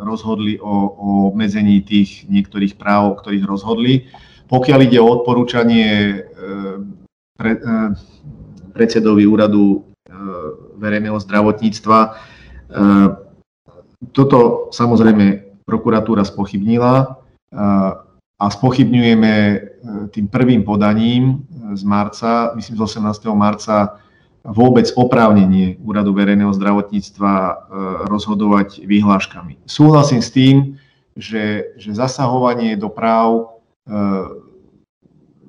rozhodli o, o obmedzení tých niektorých práv, o ktorých rozhodli. Pokiaľ ide o odporúčanie e, pre, e, predsedovi úradu verejného zdravotnícttva, toto samozrejme prokuratúra spochybnila a spochybňujeme tým prvým podaním z marca, myslím z 18. marca vôbec oprávnenie Úradu verejného zdravotníctva e, rozhodovať vyhláškami. Súhlasím s tým, že, že zasahovanie do práv e,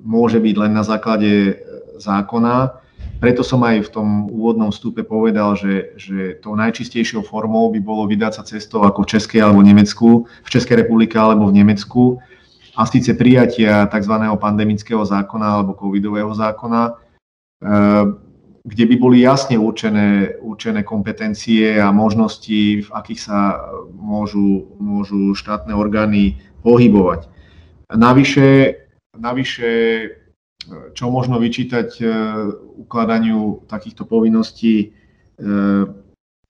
môže byť len na základe e, zákona. Preto som aj v tom úvodnom vstupe povedal, že, že tou najčistejšou formou by bolo vydať sa cestou ako v Českej alebo Nemecku, v Českej republike alebo v Nemecku, a síce prijatia tzv. pandemického zákona alebo covidového zákona, kde by boli jasne určené, určené kompetencie a možnosti, v akých sa môžu, môžu štátne orgány pohybovať. Navyše, navyše čo možno vyčítať e, ukladaniu takýchto povinností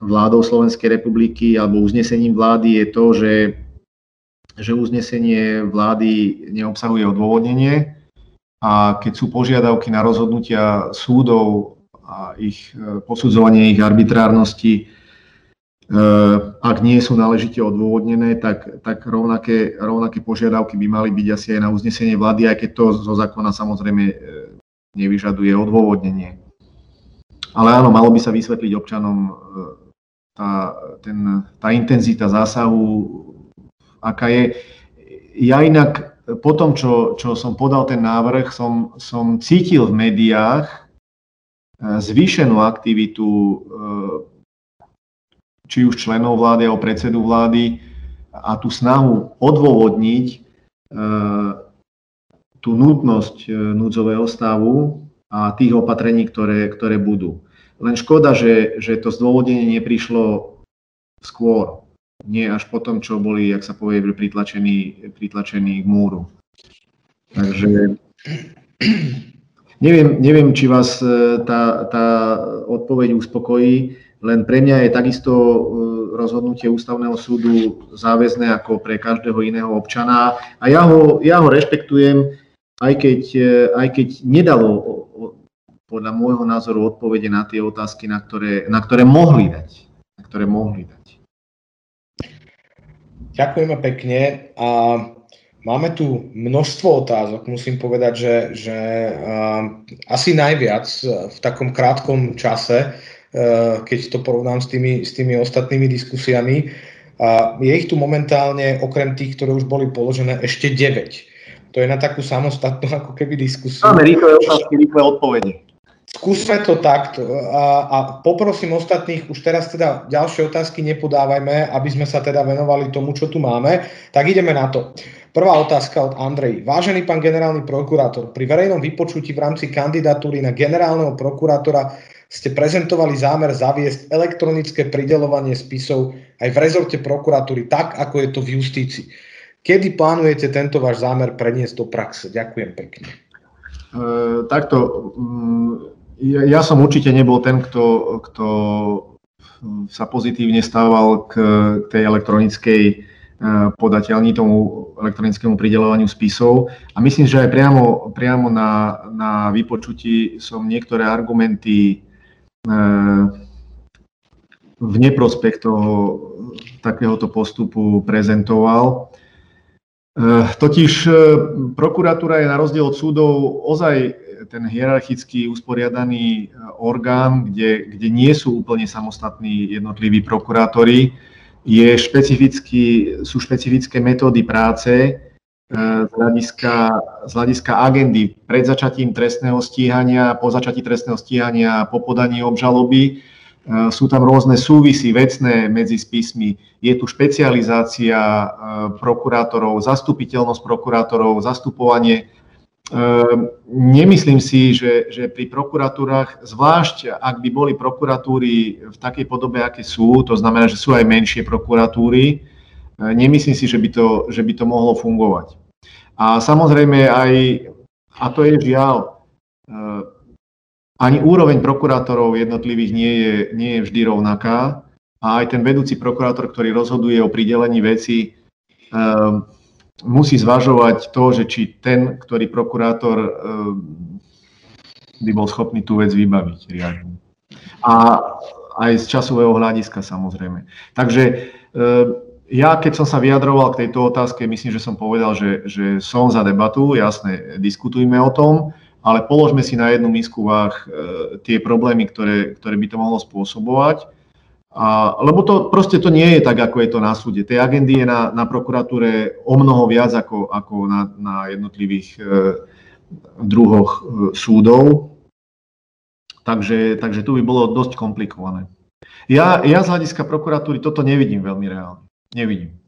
vládou Slovenskej republiky alebo uznesením vlády je to, že, že uznesenie vlády neobsahuje odôvodnenie a keď sú požiadavky na rozhodnutia súdov a ich posudzovanie ich arbitrárnosti ak nie sú náležite odôvodnené, tak, tak rovnaké, rovnaké požiadavky by mali byť asi aj na uznesenie vlády, aj keď to zo zákona samozrejme nevyžaduje odôvodnenie. Ale áno, malo by sa vysvetliť občanom tá, ten, tá intenzita zásahu, aká je. Ja inak po tom, čo, čo som podal ten návrh, som, som cítil v médiách e, zvýšenú aktivitu e, či už členov vlády alebo predsedu vlády a tú snahu odôvodniť e, tú nutnosť núdzového stavu a tých opatrení, ktoré, ktoré budú. Len škoda, že, že to zdôvodnenie neprišlo skôr, nie až potom, čo boli, jak sa povie, pritlačení, pritlačení k múru. Takže neviem, neviem či vás e, tá, tá odpoveď uspokojí, len pre mňa je takisto e, rozhodnutie ústavného súdu záväzné ako pre každého iného občana a ja ho, ja ho rešpektujem, aj keď, e, aj keď nedalo podľa môjho názoru odpovede na tie otázky, na ktoré, na ktoré mohli dať. Na ktoré mohli dať. Ďakujeme pekne. A máme tu množstvo otázok. Musím povedať, že, že uh, asi najviac v takom krátkom čase, uh, keď to porovnám s tými, s tými ostatnými diskusiami. Je ich tu momentálne, okrem tých, ktoré už boli položené, ešte 9. To je na takú samostatnú ako keby diskusiu. Máme rýchle otázky, rýchle odpovede. Skúsme to takto a, a poprosím ostatných, už teraz teda ďalšie otázky nepodávajme, aby sme sa teda venovali tomu, čo tu máme. Tak ideme na to. Prvá otázka od Andrej. Vážený pán generálny prokurátor, pri verejnom vypočutí v rámci kandidatúry na generálneho prokurátora ste prezentovali zámer zaviesť elektronické pridelovanie spisov aj v rezorte prokuratúry tak, ako je to v justícii. Kedy plánujete tento váš zámer preniesť do praxe? Ďakujem pekne. E, takto, mm, ja, ja som určite nebol ten, kto, kto sa pozitívne stával k tej elektronickej e, podateľni, tomu elektronickému pridelovaniu spisov. A myslím, že aj priamo, priamo na, na vypočutí som niektoré argumenty e, v neprospech toho takéhoto postupu prezentoval. E, totiž prokuratúra je na rozdiel od súdov ozaj ten hierarchicky usporiadaný e, orgán, kde, kde nie sú úplne samostatní jednotliví prokurátori, je špecifický, sú špecifické metódy práce e, z hľadiska, z hľadiska agendy pred začatím trestného stíhania, po začatí trestného stíhania, po podaní obžaloby. E, sú tam rôzne súvisy vecné medzi spismi. Je tu špecializácia prokurátorov, zastupiteľnosť prokurátorov, zastupovanie nemyslím si, že, že pri prokuratúrach, zvlášť ak by boli prokuratúry v takej podobe, aké sú, to znamená, že sú aj menšie prokuratúry, ehm, nemyslím si, že by to, že by to mohlo fungovať. A samozrejme aj, a to je žiaľ, ehm, ani úroveň prokurátorov jednotlivých nie je, nie je vždy rovnaká a aj ten vedúci prokurátor, ktorý rozhoduje o pridelení veci, musí zvažovať to, že či ten, ktorý prokurátor eh, by bol schopný tú vec vybaviť riadne. A aj z časového hľadiska samozrejme. Takže eh, ja, keď som sa vyjadroval k tejto otázke, myslím, že som povedal, že, že som za debatu, jasne, diskutujme o tom, ale položme si na jednu misku váh eh, tie problémy, ktoré, ktoré by to mohlo spôsobovať a, lebo to proste to nie je tak, ako je to na súde. Tej agendy je na, na prokuratúre o mnoho viac ako, ako na, na jednotlivých e, druhoch e, súdov. Takže, takže tu by bolo dosť komplikované. Ja, ja z hľadiska prokuratúry toto nevidím veľmi reálne. Nevidím.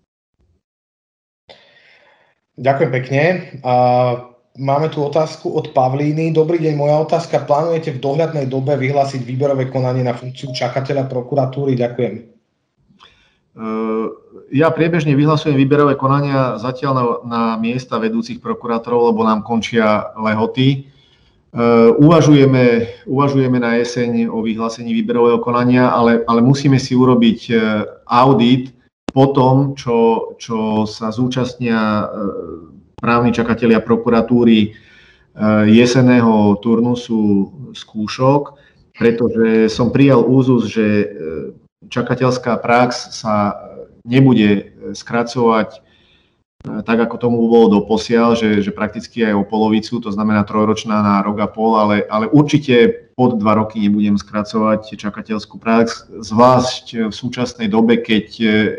Ďakujem pekne. Uh... Máme tu otázku od Pavlíny. Dobrý deň, moja otázka. Plánujete v dohľadnej dobe vyhlásiť výberové konanie na funkciu čakateľa prokuratúry? Ďakujem. Ja priebežne vyhlasujem výberové konania zatiaľ na, na miesta vedúcich prokurátorov, lebo nám končia lehoty. Uvažujeme, uvažujeme na jeseň o vyhlásení výberového konania, ale, ale musíme si urobiť e, audit po tom, čo, čo sa zúčastnia e, právni čakatelia prokuratúry eh, jeseného turnusu skúšok pretože som prijal úzus, že e, čakateľská prax sa nebude skracovať tak ako tomu bolo doposiaľ, že, že prakticky aj o polovicu, to znamená trojročná na rok a pol, ale, ale určite pod dva roky nebudem skracovať čakateľskú prax, zvlášť v súčasnej dobe, keď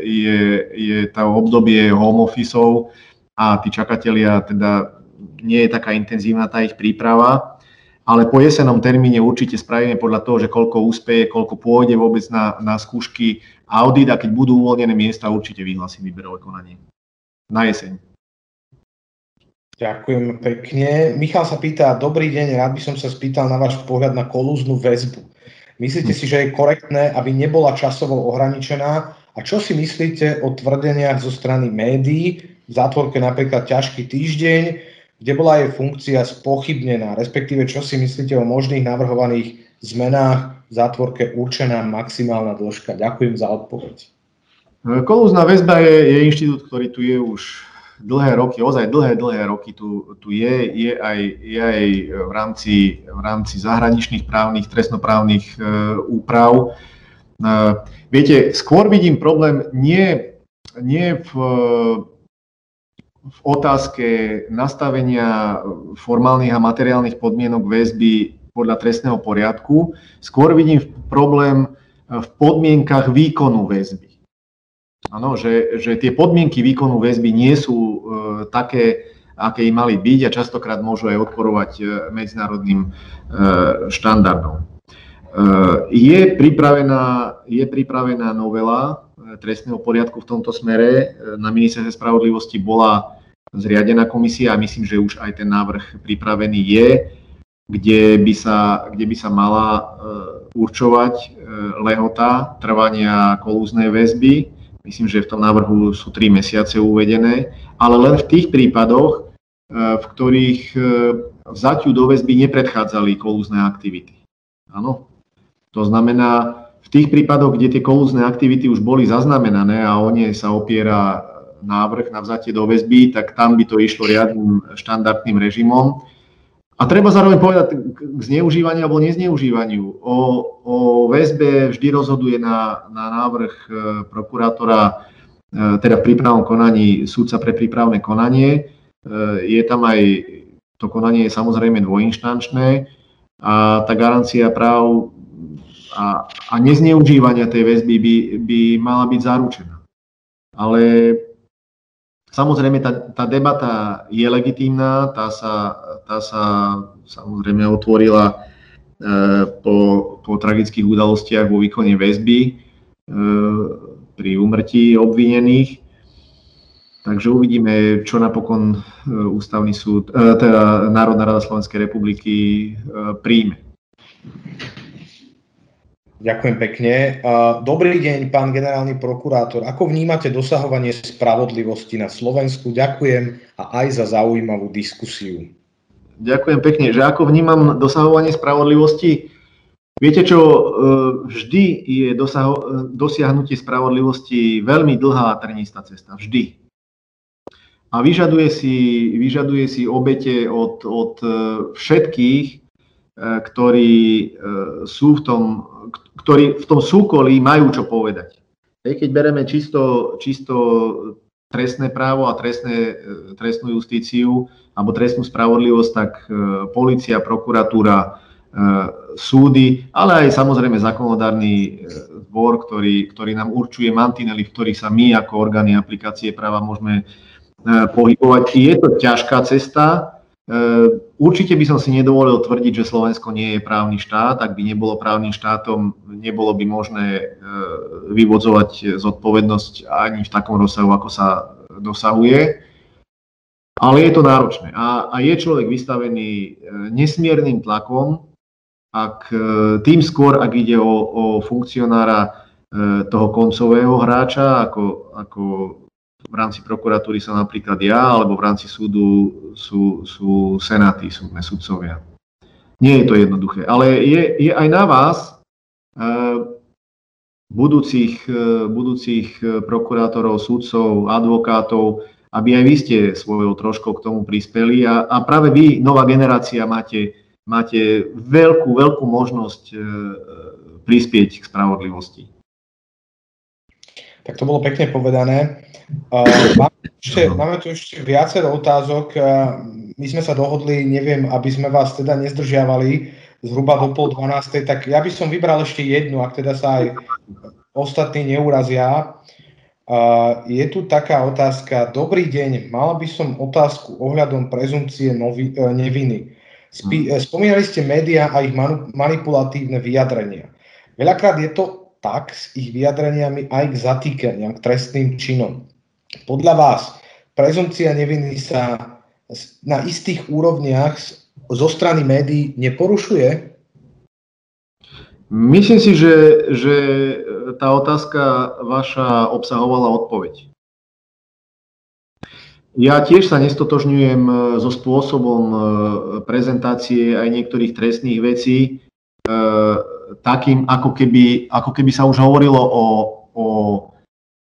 je, je to obdobie home officeov a tí čakatelia teda nie je taká intenzívna tá ich príprava, ale po jesenom termíne určite spravíme podľa toho, že koľko úspeje, koľko pôjde vôbec na, na skúšky audit a keď budú uvoľnené miesta, určite vyhlasím výberové konanie na jeseň. Ďakujem pekne. Michal sa pýta, dobrý deň, rád by som sa spýtal na váš pohľad na kolúznu väzbu. Myslíte si, že je korektné, aby nebola časovo ohraničená? A čo si myslíte o tvrdeniach zo strany médií, v zátvorke napríklad ťažký týždeň, kde bola jej funkcia spochybnená, respektíve čo si myslíte o možných navrhovaných zmenách v zátvorke určená maximálna dĺžka? Ďakujem za odpoveď. Kolúzna väzba je, je inštitút, ktorý tu je už dlhé roky, ozaj dlhé, dlhé roky tu, tu je, je aj, je aj v, rámci, v rámci zahraničných právnych, trestnoprávnych e, úprav. E, viete, skôr vidím problém nie, nie v, v otázke nastavenia formálnych a materiálnych podmienok väzby podľa trestného poriadku, skôr vidím problém v podmienkach výkonu väzby. Ano, že, že tie podmienky výkonu väzby nie sú e, také, aké im mali byť a častokrát môžu aj odporovať e, medzinárodným e, štandardom. E, je, pripravená, je pripravená novela trestného poriadku v tomto smere. Na ministerstve spravodlivosti bola zriadená komisia a myslím, že už aj ten návrh pripravený je, kde by sa, kde by sa mala e, určovať e, lehota trvania kolúznej väzby Myslím, že v tom návrhu sú 3 mesiace uvedené, ale len v tých prípadoch, e, v ktorých e, vzatiu do väzby nepredchádzali kolúzne aktivity. Áno. To znamená, v tých prípadoch, kde tie kolúzne aktivity už boli zaznamenané a o ne sa opiera návrh na vzatie do väzby, tak tam by to išlo riadnym štandardným režimom. A treba zároveň povedať k zneužívaniu alebo nezneužívaniu. O, o väzbe vždy rozhoduje na, na návrh e, prokurátora, e, teda v prípravnom konaní súdca pre prípravné konanie. E, je tam aj, to konanie je samozrejme dvojinštančné a tá garancia práv a, a nezneužívania tej väzby by, by mala byť zaručená. Ale Samozrejme, tá, tá debata je legitímna, tá sa, tá sa samozrejme otvorila e, po, po tragických udalostiach vo výkone väzby e, pri úmrtí obvinených. Takže uvidíme, čo napokon e, ústavný súd, teda Národná rada Slovenskej republiky príjme. Ďakujem pekne. Dobrý deň, pán generálny prokurátor. Ako vnímate dosahovanie spravodlivosti na Slovensku? Ďakujem a aj za zaujímavú diskusiu. Ďakujem pekne. Že ako vnímam dosahovanie spravodlivosti? Viete čo, e, vždy je dosaho- dosiahnutie spravodlivosti veľmi dlhá a trnistá cesta. Vždy. A vyžaduje si, vyžaduje si obete od, od e, všetkých, e, ktorí sú v tom ktorí v tom súkolí majú čo povedať. Keď bereme čisto, čisto trestné právo a trestné, trestnú justíciu alebo trestnú spravodlivosť, tak e, policia, prokuratúra, e, súdy, ale aj samozrejme zákonodárny e, zbor, ktorý, ktorý nám určuje mantinely, v ktorých sa my ako orgány aplikácie práva môžeme pohybovať. Je to ťažká cesta, určite by som si nedovolil tvrdiť, že Slovensko nie je právny štát. Ak by nebolo právnym štátom, nebolo by možné ehm, vyvodzovať zodpovednosť ani v takom rozsahu, ako sa dosahuje. Ale je to náročné. A, a je človek vystavený ehm, nesmiernym tlakom, ak, tým skôr, ak ide o, o funkcionára toho koncového hráča, ako, ako v rámci prokuratúry som napríklad ja, alebo v rámci súdu sú, sú senáty, súdne sudcovia. Nie je to jednoduché, ale je, je aj na vás, eh, budúcich, eh, budúcich prokurátorov, sudcov, advokátov, aby aj vy ste svojou troškou k tomu prispeli a, a práve vy, nová generácia, máte, máte veľkú, veľkú možnosť e, prispieť k spravodlivosti. Tak to bolo pekne povedané. Máme, ešte, máme tu ešte viacero otázok. My sme sa dohodli, neviem, aby sme vás teda nezdržiavali zhruba do pol dvanástej, tak ja by som vybral ešte jednu, ak teda sa aj ostatní neurazia. Je tu taká otázka. Dobrý deň, mala by som otázku ohľadom prezumcie novi, e, neviny. Spí, e, spomínali ste médiá a ich manipulatívne vyjadrenia. Veľakrát je to tak s ich vyjadreniami aj k zatýkaniam, k trestným činom. Podľa vás prezumcia neviny sa na istých úrovniach zo strany médií neporušuje? Myslím si, že, že tá otázka vaša obsahovala odpoveď. Ja tiež sa nestotožňujem e, so spôsobom e, prezentácie aj niektorých trestných vecí, e, takým, ako keby, ako keby sa už hovorilo o, o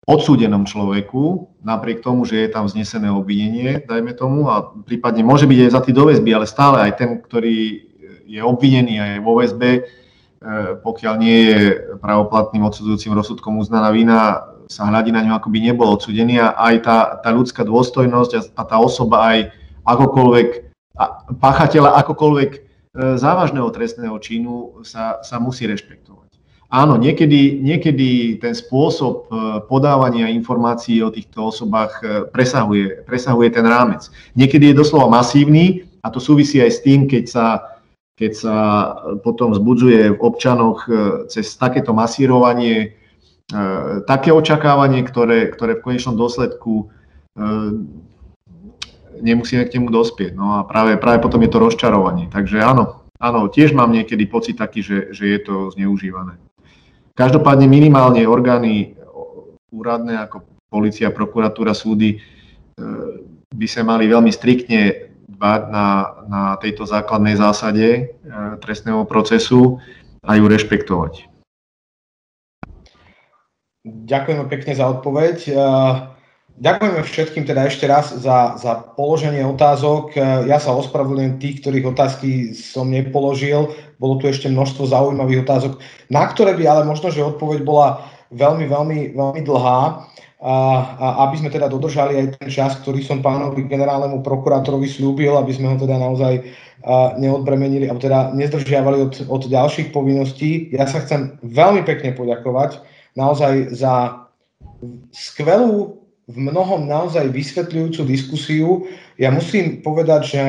odsúdenom človeku, napriek tomu, že je tam znesené obvinenie, dajme tomu, a prípadne môže byť aj za tý do väzby, ale stále aj ten, ktorý je obvinený a je vo väzbe, pokiaľ nie je pravoplatným odsudzujúcim rozsudkom uznaná vina, sa hľadí na ňu, ako by nebol odsudený a aj tá, tá ľudská dôstojnosť a, a tá osoba aj akokoľvek, a, páchateľa akokoľvek e, závažného trestného činu sa, sa musí rešpektovať. Áno, niekedy, niekedy ten spôsob e, podávania informácií o týchto osobách e, presahuje, presahuje ten rámec. Niekedy je doslova masívny a to súvisí aj s tým, keď sa, keď sa potom vzbudzuje v občanoch cez takéto masírovanie E, také očakávanie, ktoré, ktoré v konečnom dôsledku e, nemusíme k nemu dospieť. No a práve, práve potom je to rozčarovanie. Takže áno, áno, tiež mám niekedy pocit taký, že, že je to zneužívané. Každopádne minimálne orgány úradné ako policia, prokuratúra, súdy e, by sa mali veľmi striktne dbať na, na tejto základnej zásade trestného procesu a ju rešpektovať. Ďakujeme pekne za odpoveď. Ďakujeme všetkým teda ešte raz za, za položenie otázok. Ja sa ospravedlňujem tých, ktorých otázky som nepoložil. Bolo tu ešte množstvo zaujímavých otázok, na ktoré by ale možno, že odpoveď bola veľmi, veľmi, veľmi dlhá. A, a aby sme teda dodržali aj ten čas, ktorý som pánovi generálnemu prokurátorovi slúbil, aby sme ho teda naozaj neodbremenili, alebo teda nezdržiavali od, od ďalších povinností. Ja sa chcem veľmi pekne poďakovať naozaj za skvelú, v mnohom naozaj vysvetľujúcu diskusiu. Ja musím povedať, že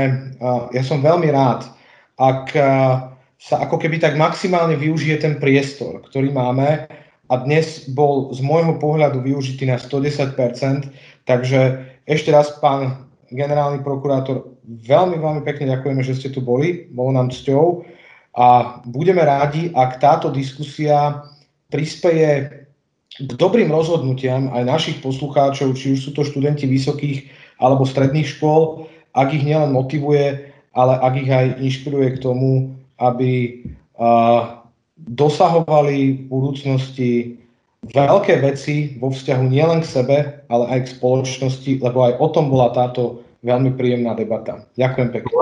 ja som veľmi rád, ak sa ako keby tak maximálne využije ten priestor, ktorý máme. A dnes bol z môjho pohľadu využitý na 110%, takže ešte raz, pán generálny prokurátor, veľmi, veľmi pekne ďakujeme, že ste tu boli, bolo nám cťou. A budeme rádi, ak táto diskusia prispeje k dobrým rozhodnutiam aj našich poslucháčov, či už sú to študenti vysokých alebo stredných škôl, ak ich nielen motivuje, ale ak ich aj inšpiruje k tomu, aby dosahovali v budúcnosti veľké veci vo vzťahu nielen k sebe, ale aj k spoločnosti, lebo aj o tom bola táto veľmi príjemná debata. Ďakujem pekne.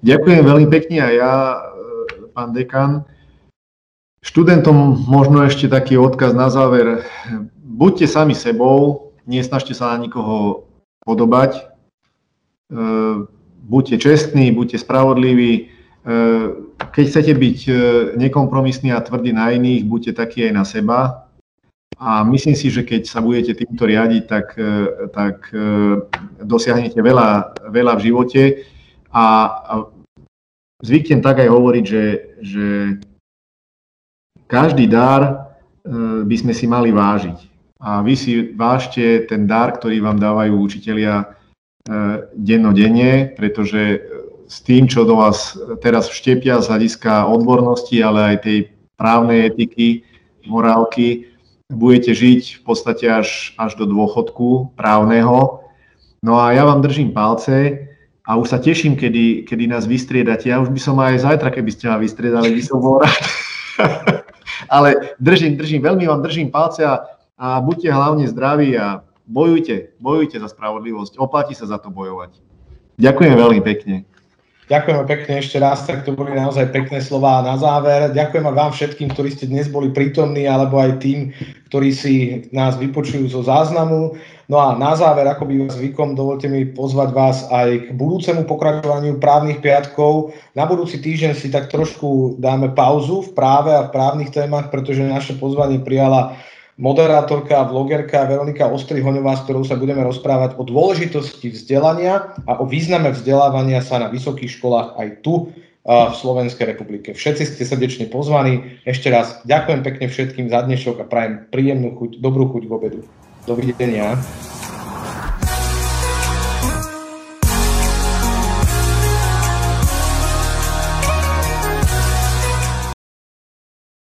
Ďakujem veľmi pekne a ja, e, pán dekan. Študentom možno ešte taký odkaz na záver. Buďte sami sebou, nesnažte sa na nikoho podobať. E, buďte čestní, buďte spravodliví. E, keď chcete byť e, nekompromisní a tvrdí na iných, buďte takí aj na seba. A myslím si, že keď sa budete týmto riadiť, tak, tak dosiahnete veľa, veľa v živote. A, zvyknem tak aj hovoriť, že, že každý dar e, by sme si mali vážiť. A vy si vážte ten dar, ktorý vám dávajú učitelia e, dennodenne, pretože s tým, čo do vás teraz vštepia z hľadiska odbornosti, ale aj tej právnej etiky, morálky, budete žiť v podstate až, až do dôchodku právneho. No a ja vám držím palce a už sa teším, kedy, kedy nás vystriedate. Ja už by som aj zajtra, keby ste ma vystriedali, by som bol rád. Ale držím, držím, veľmi vám držím palce a, a buďte hlavne zdraví a bojujte, bojujte za spravodlivosť. Oplatí sa za to bojovať. Ďakujem veľmi pekne. Ďakujeme pekne ešte raz, tak to boli naozaj pekné slová na záver. Ďakujem vám všetkým, ktorí ste dnes boli prítomní, alebo aj tým, ktorí si nás vypočujú zo záznamu. No a na záver, ako by vás zvykom, dovolte mi pozvať vás aj k budúcemu pokračovaniu právnych piatkov. Na budúci týždeň si tak trošku dáme pauzu v práve a v právnych témach, pretože naše pozvanie prijala moderátorka a vlogerka Veronika Ostrihoňová, s ktorou sa budeme rozprávať o dôležitosti vzdelania a o význame vzdelávania sa na vysokých školách aj tu v Slovenskej republike. Všetci ste srdečne pozvaní. Ešte raz ďakujem pekne všetkým za dnešok a prajem príjemnú chuť, dobrú chuť v obedu. Dovidenia.